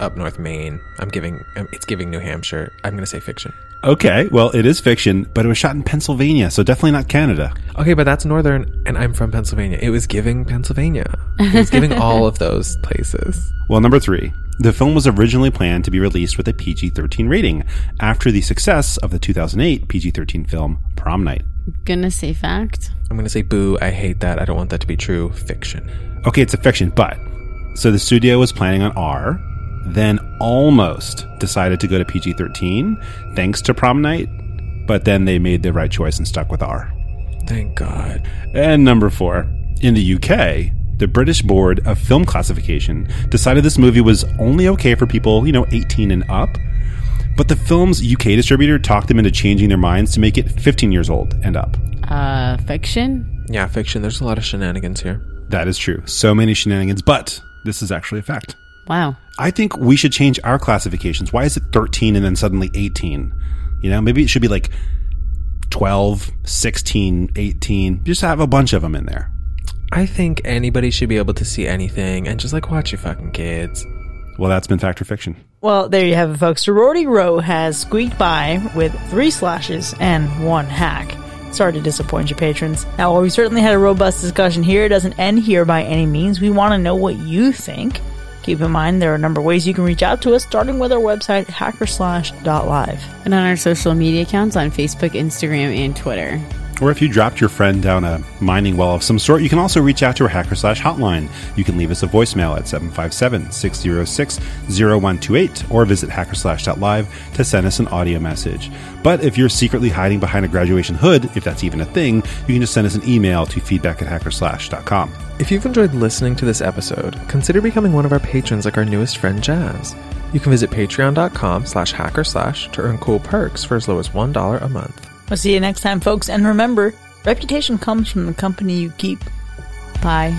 S1: Up north Maine. I'm giving, um, it's giving New Hampshire. I'm going to say fiction.
S4: Okay, well, it is fiction, but it was shot in Pennsylvania, so definitely not Canada.
S1: Okay, but that's northern, and I'm from Pennsylvania. It was giving Pennsylvania. It was giving all of those places.
S4: Well, number three, the film was originally planned to be released with a PG 13 rating after the success of the 2008 PG 13 film Prom Night.
S3: Gonna say fact.
S1: I'm going to say boo. I hate that. I don't want that to be true. Fiction.
S4: Okay, it's a fiction, but so the studio was planning on R, then almost decided to go to PG 13 thanks to Prom Night, but then they made the right choice and stuck with R.
S1: Thank God.
S4: And number four, in the UK, the British Board of Film Classification decided this movie was only okay for people, you know, 18 and up. But the film's UK distributor talked them into changing their minds to make it 15 years old and up.
S3: Uh, fiction.
S1: Yeah, fiction. There's a lot of shenanigans here.
S4: That is true. So many shenanigans, but this is actually a fact.
S3: Wow.
S4: I think we should change our classifications. Why is it 13 and then suddenly 18? You know, maybe it should be like 12, 16, 18. Just have a bunch of them in there.
S1: I think anybody should be able to see anything and just like watch your fucking kids.
S4: Well, that's been Fact or Fiction.
S2: Well, there you have it, folks. Sorority Row has squeaked by with three slashes and one hack. Sorry to disappoint you, patrons. Now, while we certainly had a robust discussion here, it doesn't end here by any means. We want to know what you think. Keep in mind, there are a number of ways you can reach out to us, starting with our website, hackorslash.live.
S3: And on our social media accounts on Facebook, Instagram, and Twitter.
S4: Or if you dropped your friend down a mining well of some sort, you can also reach out to our Hack or Slash hotline. You can leave us a voicemail at 757-606-0128 or visit hackorslash.live to send us an audio message. But if you're secretly hiding behind a graduation hood, if that's even a thing, you can just send us an email to feedback at hackorslash.com.
S1: If you've enjoyed listening to this episode, consider becoming one of our patrons like our newest friend Jazz. You can visit patreon.com slash hacker slash to earn cool perks for as low as $1 a month.
S2: We'll see you next time, folks. And remember, reputation comes from the company you keep.
S3: Bye.